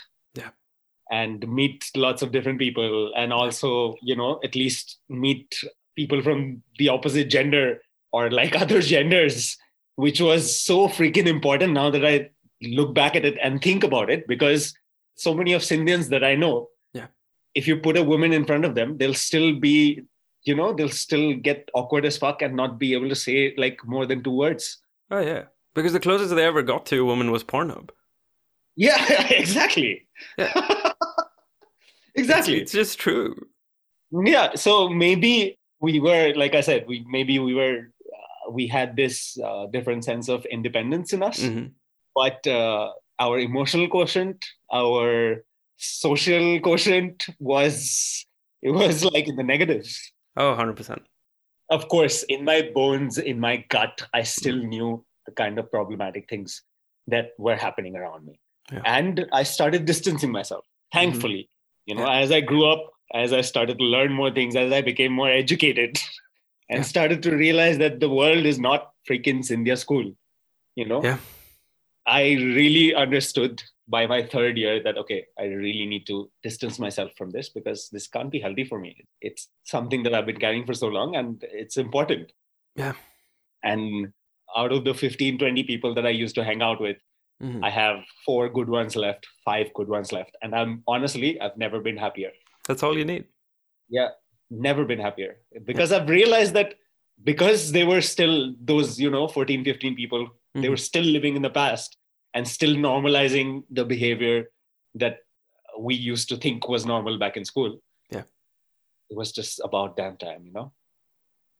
and meet lots of different people and also you know at least meet people from the opposite gender or like other genders which was so freaking important now that i look back at it and think about it because so many of Scindians that i know if you put a woman in front of them, they'll still be, you know, they'll still get awkward as fuck and not be able to say like more than two words. Oh yeah, because the closest they ever got to a woman was Pornhub. Yeah, exactly. Yeah. exactly. It's, it's, just true. Yeah. So maybe we were, like I said, we maybe we were, uh, we had this uh, different sense of independence in us, mm-hmm. but uh, our emotional quotient, our social quotient was it was like in the negatives oh 100% of course in my bones in my gut i still knew the kind of problematic things that were happening around me yeah. and i started distancing myself thankfully mm-hmm. You know yeah. as i grew up as i started to learn more things as i became more educated and yeah. started to realize that the world is not freaking Scindia school you know? Yeah. I really understood by my third year that okay i really need to distance myself from this because this can't be healthy for me. It's something that i've been carrying for so long and it's important. Yeah. And out of the 15 20 people that i used to hang out with mm-hmm. i have four good ones left five good ones left and i'm honestly i've never been happier that's all you need yeah never been happier because i've realized that because they were still those you know 14 15 people mm-hmm. they were still living in the past and still normalizing the behavior that we used to think was normal back in school. Yeah. It was just about damn time, you know?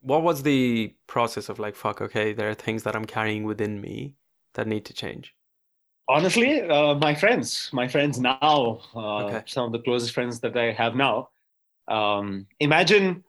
What was the process of like, fuck, okay, there are things that I'm carrying within me that need to change? Honestly, uh, my friends, my friends now, uh, okay. some of the closest friends that I have now. Um, imagine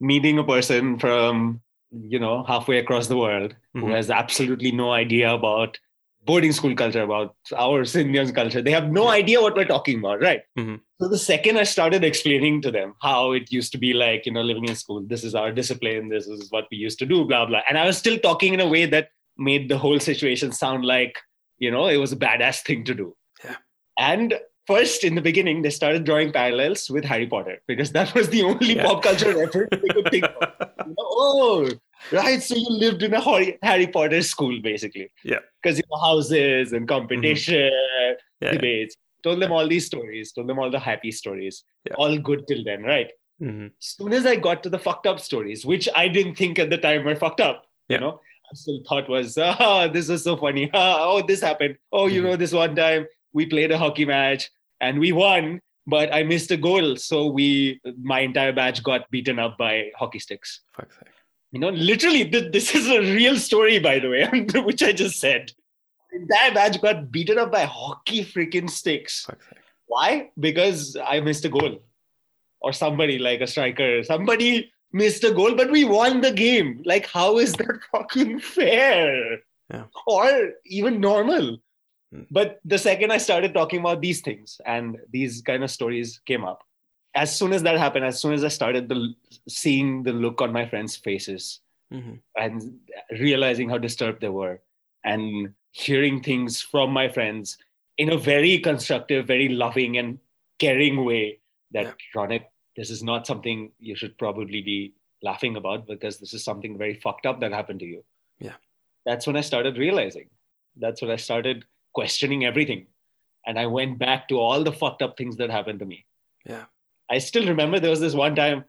meeting a person from, you know, halfway across the world mm-hmm. who has absolutely no idea about boarding school culture, about our Indian culture. They have no idea what we're talking about, right? Mm-hmm. So the second I started explaining to them how it used to be like, you know, living in school, this is our discipline, this is what we used to do, blah, blah. And I was still talking in a way that made the whole situation sound like, you know, it was a badass thing to do. Yeah. And first, in the beginning, they started drawing parallels with Harry Potter because that was the only yeah. pop culture reference they could think of. You know, oh, right so you lived in a harry potter school basically yeah because you know houses and competition mm-hmm. yeah, debates told them all these stories told them all the happy stories all good till then right Mm-hmm. Soon as I got to the fucked up stories, which I didn't think at the time were fucked up, you know, I still thought was, oh, this is so funny. oh, this happened. Oh, you mm-hmm. know, this one time we played a hockey match and we won, but I missed a goal. So we, my entire batch got beaten up by hockey sticks. You know, literally, this is a real story, by the way, which I just said. The entire batch got beaten up by hockey freaking sticks. Why? Because I missed a goal. Or somebody like a striker, somebody missed a goal, but we won the game. Like, how is that fucking fair? Yeah. Or even normal. Hmm. But the second I started talking about these things and these kind of stories came up, as soon as that happened, as soon as I started the, seeing the look on my friends' faces mm-hmm. and realizing how disturbed they were, and hearing things from my friends in a very constructive, very loving, and caring way that, yeah. This is not something you should probably be laughing about because this is something very fucked up that happened to you. Yeah. That's when I started realizing. That's when I started questioning everything. And I went back to all the fucked up things that happened to me. Yeah. I still remember there was this one time,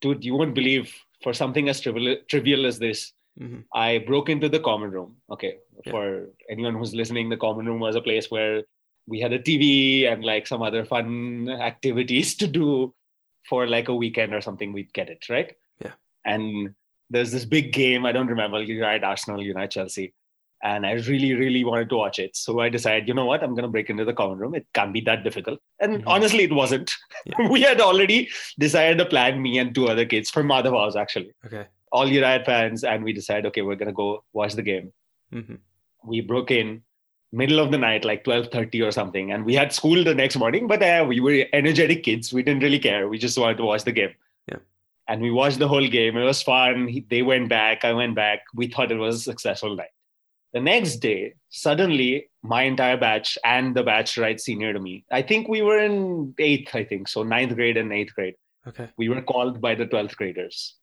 dude, you won't believe for something as trivial, trivial as this, mm-hmm. I broke into the common room. Okay. Yeah. For anyone who's listening, the common room was a place where we had a TV and like some other fun activities to do for like a weekend or something. We'd get it, right? Yeah. And there's this big game. I don't remember. United Arsenal, United Chelsea and I really, really wanted to watch it. So I decided, you know what, I'm going to break into the common room. It can't be that difficult. And mm-hmm. honestly, it wasn't. Yeah. we had already decided a plan, me and two other kids from Madhav House, actually. Okay. All United fans, and we decided, okay, we're going to go watch the game. Mm-hmm. We broke in middle of the night, like 12.30 or something. And we had school the next morning, but uh, we were energetic kids. We didn't really care. We just wanted to watch the game. Yeah. And we watched the whole game. It was fun. They went back. I went back. We thought it was a successful night. The next day, suddenly my entire batch and the batch right senior to me, I think we were in eighth, I think, so ninth grade and eighth grade. Okay. We were called by the 12th graders,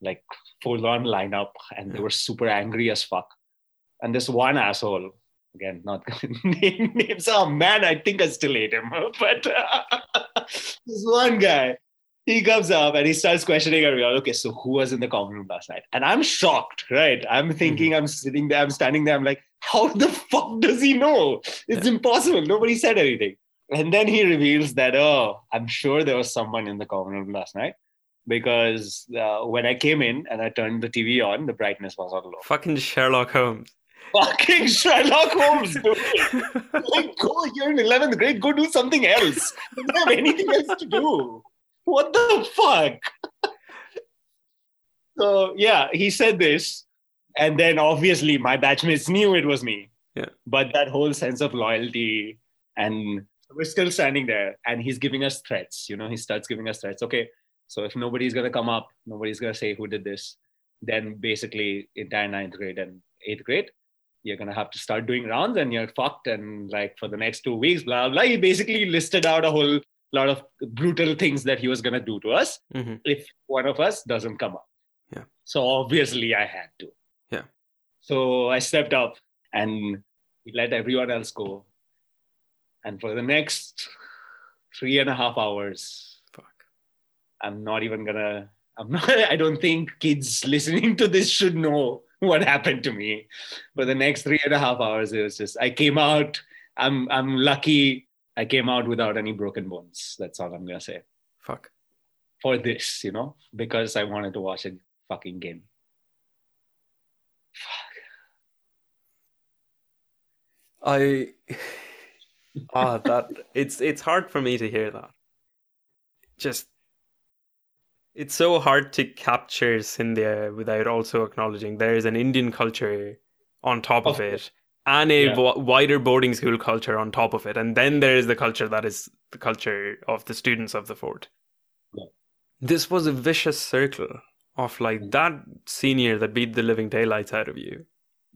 like full on lineup, and they were super angry as fuck. And this one asshole, again, not name names. Oh man, I think I still hate him. But uh, this one guy, he comes up and he starts questioning everyone. Okay, so who was in the common room last night? And I'm shocked, right? I'm thinking, mm-hmm. I'm sitting there, I'm standing there, I'm like, how the fuck does he know? It's yeah. impossible. Nobody said anything. And then he reveals that, oh, I'm sure there was someone in the common room last night because uh, when I came in and I turned the TV on, the brightness was on low. Fucking Sherlock Holmes. Fucking Sherlock Holmes, dude. like, go, you're in 11th grade, go do something else. You don't have anything else to do what the fuck? so yeah, he said this, and then obviously my batchmates knew it was me. Yeah. But that whole sense of loyalty, and we're still standing there, and he's giving us threats. You know, he starts giving us threats. Okay, so if nobody's gonna come up, nobody's gonna say who did this, then basically entire ninth grade and eighth grade, you're gonna have to start doing rounds and you're fucked and like for the next two weeks, blah blah. He basically listed out a whole lot of brutal things that he was going to do to us mm-hmm. if one of us doesn't come up. Yeah. So obviously I had to. Yeah. So I stepped up and let everyone else go. And for the next three and a half hours, fuck, I'm not even gonna. I'm not. I don't think kids listening to this should know what happened to me. For the next three and a half hours, it was just I came out. I'm I'm lucky I came out without any broken bones. That's all I'm gonna say. Fuck. For this, you know, because I wanted to watch a fucking game. Fuck. I ah that it's it's hard for me to hear that. Just it's so hard to capture Scindia without also acknowledging there is an Indian culture on top of, of it and a yeah. wider boarding school culture on top of it. And then there is the culture that is the culture of the students of the fort. Yeah. This was a vicious circle of like mm-hmm. that senior that beat the living daylights out of you.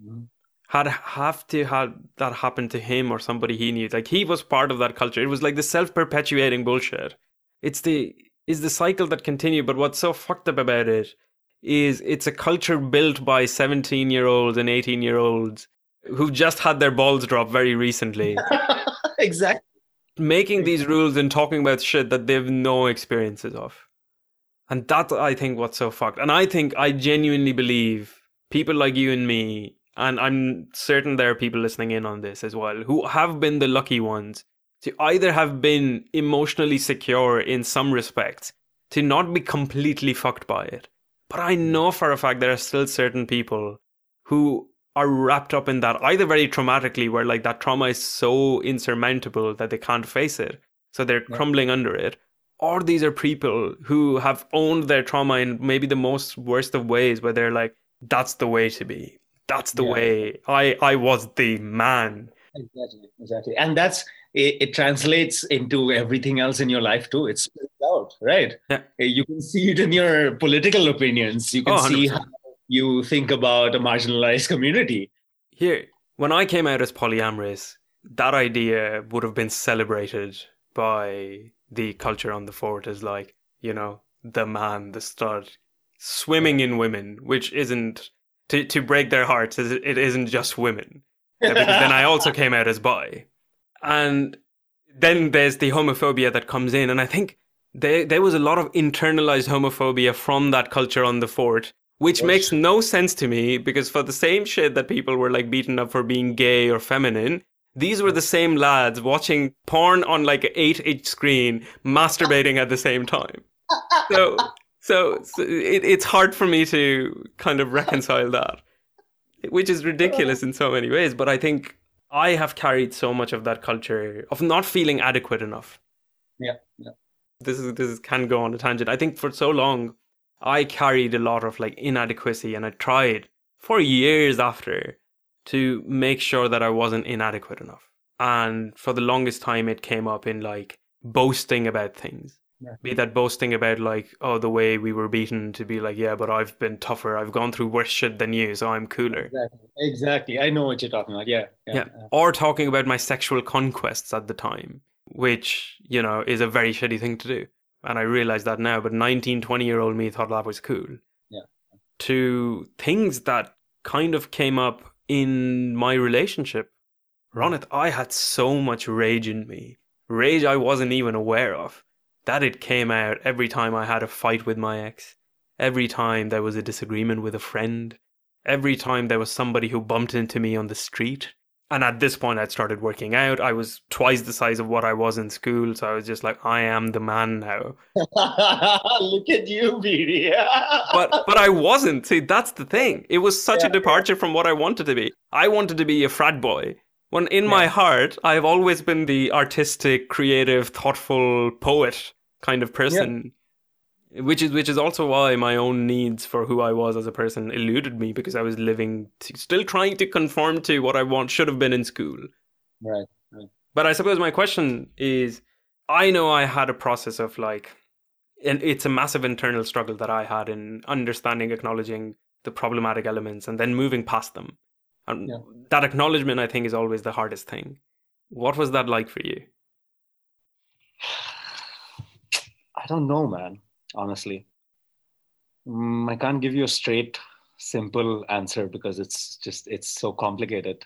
Mm-hmm. Had have to have that happen to him or somebody he knew. Like he was part of that culture. It was like the self perpetuating bullshit. It's the is the cycle that continued. But what's so fucked up about it is it's a culture built by 17 year olds and 18 year olds who've just had their balls dropped very recently. exactly. Making these rules and talking about shit that they've no experiences of. And that I think what's so fucked. And I think I genuinely believe people like you and me, and I'm certain there are people listening in on this as well, who have been the lucky ones to either have been emotionally secure in some respects, to not be completely fucked by it. But I know for a fact there are still certain people who are wrapped up in that either very traumatically, where like that trauma is so insurmountable that they can't face it. So they're yeah. crumbling under it or these are people who have owned their trauma in maybe the most worst of ways where they're like that's the way to be that's the yeah. way i i was the man exactly exactly and that's it, it, translates into everything else in your life too it's spread out right yeah. Uh, you can see it in your political opinions you can oh, see how you think about a marginalized community here when i came out as polyamorous that idea would have been celebrated by the culture on the fort is like, you know, the man, the stud, swimming in women, which isn't to to break their hearts. It isn't just women. because then I also came out as bi, and then there's the homophobia that comes in, and I think there there was a lot of internalized homophobia from that culture on the fort, which makes no sense to me because for the same shit that people were like beaten up for being gay or feminine, these were the same lads watching porn on like an eight inch screen, masturbating at the same time. So, so, so it, it's hard for me to kind of reconcile that, which is ridiculous in so many ways. But I think I have carried so much of that culture of not feeling adequate enough. Yeah, yeah. This is this is, can go on a tangent. I think for so long, I carried a lot of like inadequacy, and I tried for years after to make sure that I wasn't inadequate enough. And for the longest time, it came up in like boasting about things. Yeah. Be that boasting about like, oh, the way we were beaten to be like, yeah, but I've been tougher. I've gone through worse shit than you, so I'm cooler. Exactly. Exactly. I know what you're talking about. Yeah. Yeah. yeah. Or talking about my sexual conquests at the time, which, you know, is a very shitty thing to do. And I realize that now, but 19, 20 year old me thought that was cool. Yeah. To things that kind of came up in my relationship, mm. Ronit, I had so much rage in me. Rage I wasn't even aware of. That it came out every time I had a fight with my ex, every time there was a disagreement with a friend, every time there was somebody who bumped into me on the street. And at this point, I'd started working out. I was twice the size of what I was in school. So I was just like, I am the man now. Look at you, Beatty. but but I wasn't. See, that's the thing. It was such yeah. a departure from what I wanted to be. I wanted to be a frat boy. When in yeah. my heart, I've always been the artistic, creative, thoughtful poet kind of person which is which is also why my own needs for who I was as a person eluded me because I was living to, still trying to conform to what I want should have been in school. Right, right. But I suppose my question is I know I had a process of like and it's a massive internal struggle that I had in understanding acknowledging the problematic elements and then moving past them. And yeah. that acknowledgement I think is always the hardest thing. What was that like for you? I don't know, man honestly. Mm, I can't give you a straight, simple answer because it's just it's so complicated,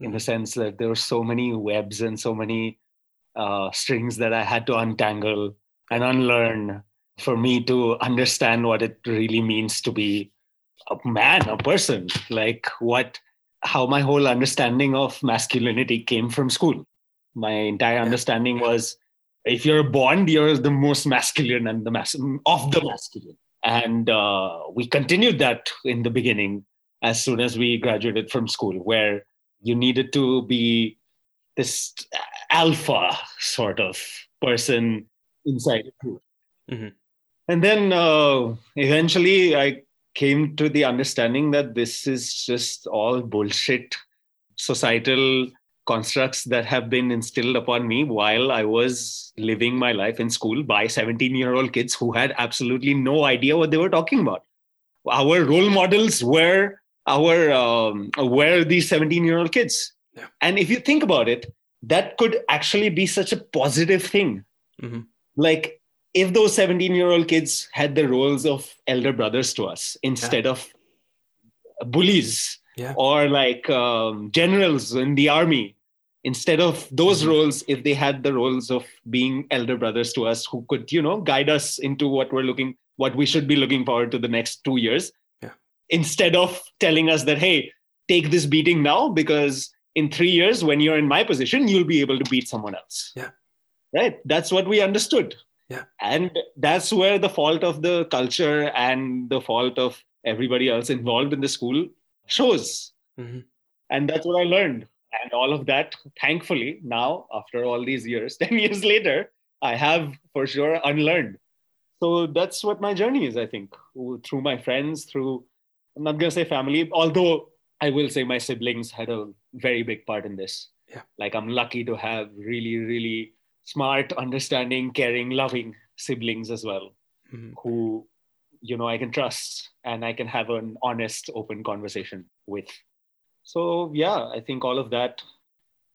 in the sense that there were so many webs and so many uh, strings that I had to untangle and unlearn for me to understand what it really means to be a man, a person. Like what, how my whole understanding of masculinity came from school. My entire understanding was if you're a bond, you're the most masculine and the mas- of the masculine. And uh, we continued that in the beginning as soon as we graduated from school, where you needed to be this alpha sort of person inside the group. Mm-hmm. And then uh, eventually I came to the understanding that this is just all bullshit societal constructs that have been instilled upon me while I was living my life in school by 17 year old kids who had absolutely no idea what they were talking about. Our role models were our um, were these 17 year old kids. Yeah. And if you think about it, that could actually be such a positive thing. Mm-hmm. Like if those 17 year old kids had the roles of elder brothers to us instead yeah. of bullies yeah. or like um, generals in the army instead of those mm-hmm. roles if they had the roles of being elder brothers to us who could you know guide us into what we're looking what we should be looking forward to the next two years. Yeah. Instead of telling us that, hey, take this beating now because in three years, when you're in my position, you'll be able to beat someone else. Yeah. Right. That's what we understood. Yeah. And that's where the fault of the culture and the fault of everybody else involved in the school shows. Mm-hmm. And that's what I learned. And all of that, thankfully, now, after all these years, 10 years later, I have for sure unlearned. So that's what my journey is, I think, through my friends, through, I'm not going to say family, although I will say my siblings had a very big part in this. Yeah. Like I'm lucky to have really, really smart, understanding, caring, loving siblings as well, mm-hmm. who, you know, I can trust and I can have an honest, open conversation with. So yeah, I think all of that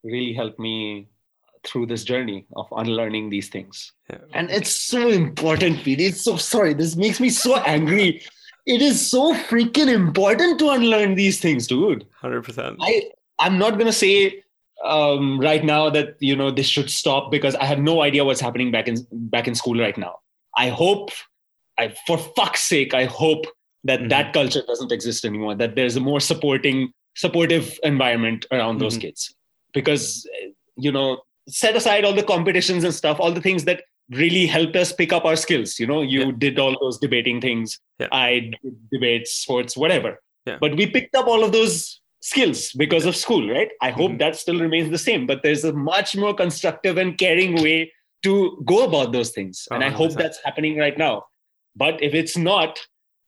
really helped me through this journey of unlearning these things. Yeah. And it's so important, Pete. It's so sorry. This makes me so angry it is so freaking important to unlearn these things, dude. Hundred percent. I I'm not gonna say um, right now that you know this should stop because I have no idea what's happening back in back in school right now. I hope, I for fuck's sake, I hope that mm-hmm. that culture doesn't exist anymore. That there's a more supporting, supportive environment around those mm-hmm. kids because you know set aside all the competitions and stuff, all the things that really helped us pick up our skills. You know, you yeah. did all those debating things. Yeah. I did debates, sports, whatever. Yeah. But we picked up all of those skills because of school, right? I hope mm-hmm. that still remains the same, but there's a much more constructive and caring way to go about those things. And 100%. I hope that's happening right now. But if it's not,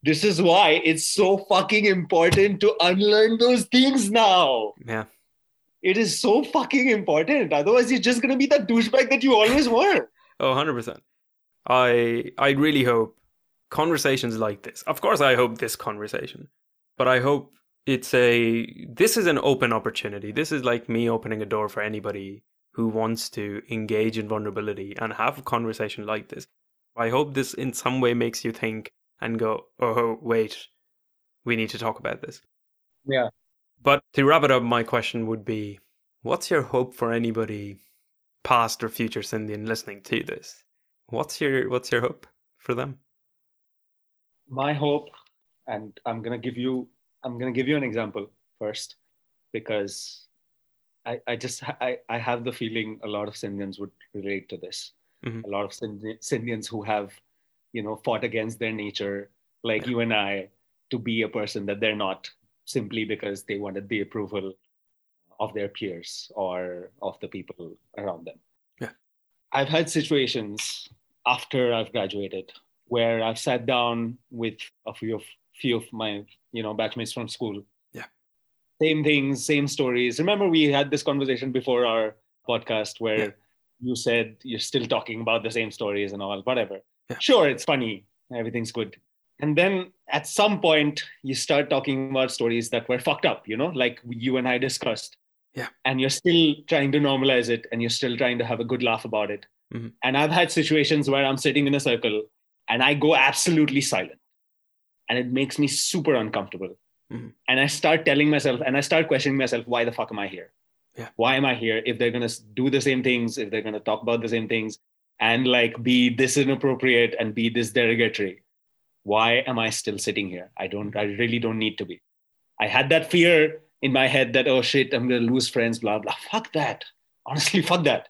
this is why it's so fucking important to unlearn those things now. Yeah. It is so fucking important. Otherwise, you're just going to be that douchebag that you always were. Oh, 100%. I I really hope conversations like this. Of course I hope this conversation. But I hope it's a this is an open opportunity. This is like me opening a door for anybody who wants to engage in vulnerability and have a conversation like this. I hope this in some way makes you think and go, "Oh, wait. We need to talk about this." Yeah. But to wrap it up, my question would be what's your hope for anybody past or future Scindian listening to this, what's your what's your hope for them? My hope, and I'm gonna give you I'm gonna give you an example first, because I, I just I, I have the feeling a lot of Scindians would relate to this. Mm-hmm. A lot of Scindians who have, you know, fought against their nature, like yeah. you and I, to be a person that they're not, simply because they wanted the approval of their peers or of the people around them. Yeah. I've had situations after I've graduated where I've sat down with a few of few of my you know batchmates from school. Yeah. Same things, same stories. Remember we had this conversation before our podcast where yeah. you said you're still talking about the same stories and all, whatever. Yeah. Sure, it's funny, everything's good. And then at some point you start talking about stories that were fucked up, you know, like you and I discussed yeah and you're still trying to normalize it and you're still trying to have a good laugh about it mm-hmm. and i've had situations where i'm sitting in a circle and i go absolutely silent and it makes me super uncomfortable mm-hmm. and i start telling myself and i start questioning myself why the fuck am i here yeah. why am i here if they're going to do the same things if they're going to talk about the same things and like be this inappropriate and be this derogatory why am i still sitting here i don't i really don't need to be i had that fear in my head that, oh shit, I'm going to lose friends, blah, blah. Fuck that. Honestly, fuck that.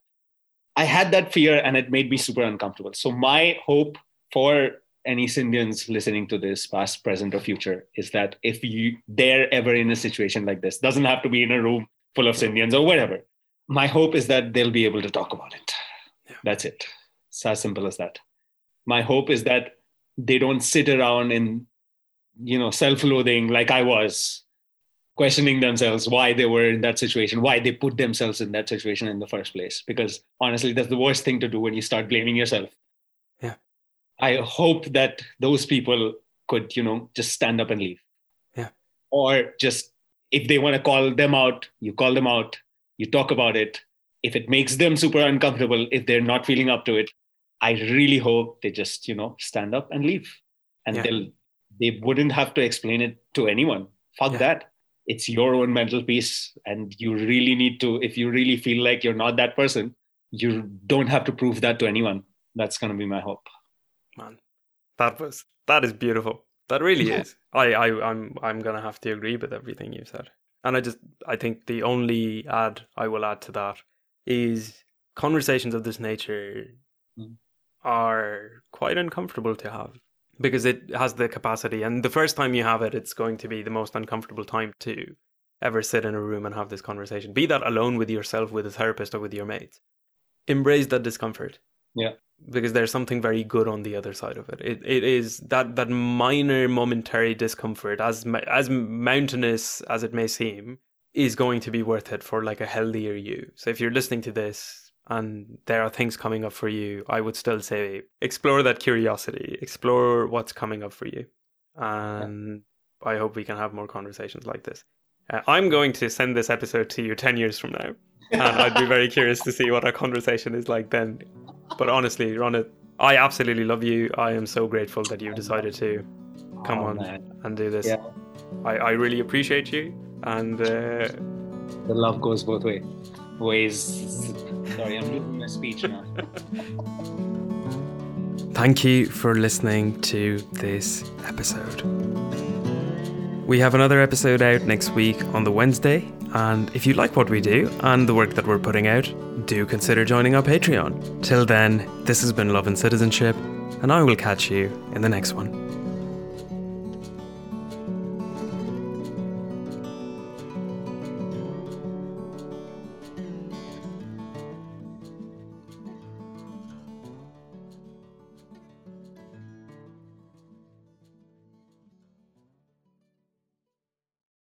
I had that fear and it made me super uncomfortable. So, my hope for any Scindians listening to this, past, present, or future, is that if you they're ever in a situation like this, doesn't have to be in a room full of Scindians or whatever. My hope is that they'll be able to talk about it. Yeah. That's it. It's as simple as that. My hope is that they don't sit around in, you know, self-loathing like I was questioning themselves why they were in that situation, why they put themselves in that situation in the first place. Because honestly, that's the worst thing to do when you start blaming yourself. I hope that those people could, you know, just stand up and leave. Yeah. Or just if they want to call them out, you call them out, you talk about it. If it makes them super uncomfortable, if they're not feeling up to it, I really hope they just, you know, stand up and leave. And yeah. they'll they wouldn't have to explain it to anyone. Fuck yeah. that it's your own mental peace and you really need to if you really feel like you're not that person you don't have to prove that to anyone that's going to be my hope man That was that is beautiful. That really is. I, I I'm I'm gonna have to agree with everything you've said. And I just I think the only add I will add to that is conversations of this nature mm. are quite uncomfortable to have because it has the capacity and the first time you have it it's going to be the most uncomfortable time to ever sit in a room and have this conversation be that alone with yourself with a therapist or with your mates embrace that discomfort yeah because there's something very good on the other side of it. It it is that that minor momentary discomfort, as as mountainous as it may seem, is going to be worth it for like a healthier you. So if you're listening to this and there are things coming up for you, I would still say explore that curiosity, explore what's coming up for you, and yeah. I hope we can have more conversations like this. Uh, I'm going to send this episode to you ten years from now, and I'd be very curious to see what our conversation is like then but honestly, Ronit, I absolutely love you. I am so grateful that you decided to come oh, on man. and do this. Yeah. I, I really appreciate you. And uh, the love goes both way. ways. Sorry, I'm losing my speech now. Thank you for listening to this episode. We have another episode out next week on the Wednesday. And if you like what we do and the work that we're putting out, do consider joining our Patreon. Till then, this has been Love and Citizenship, and I will catch you in the next one.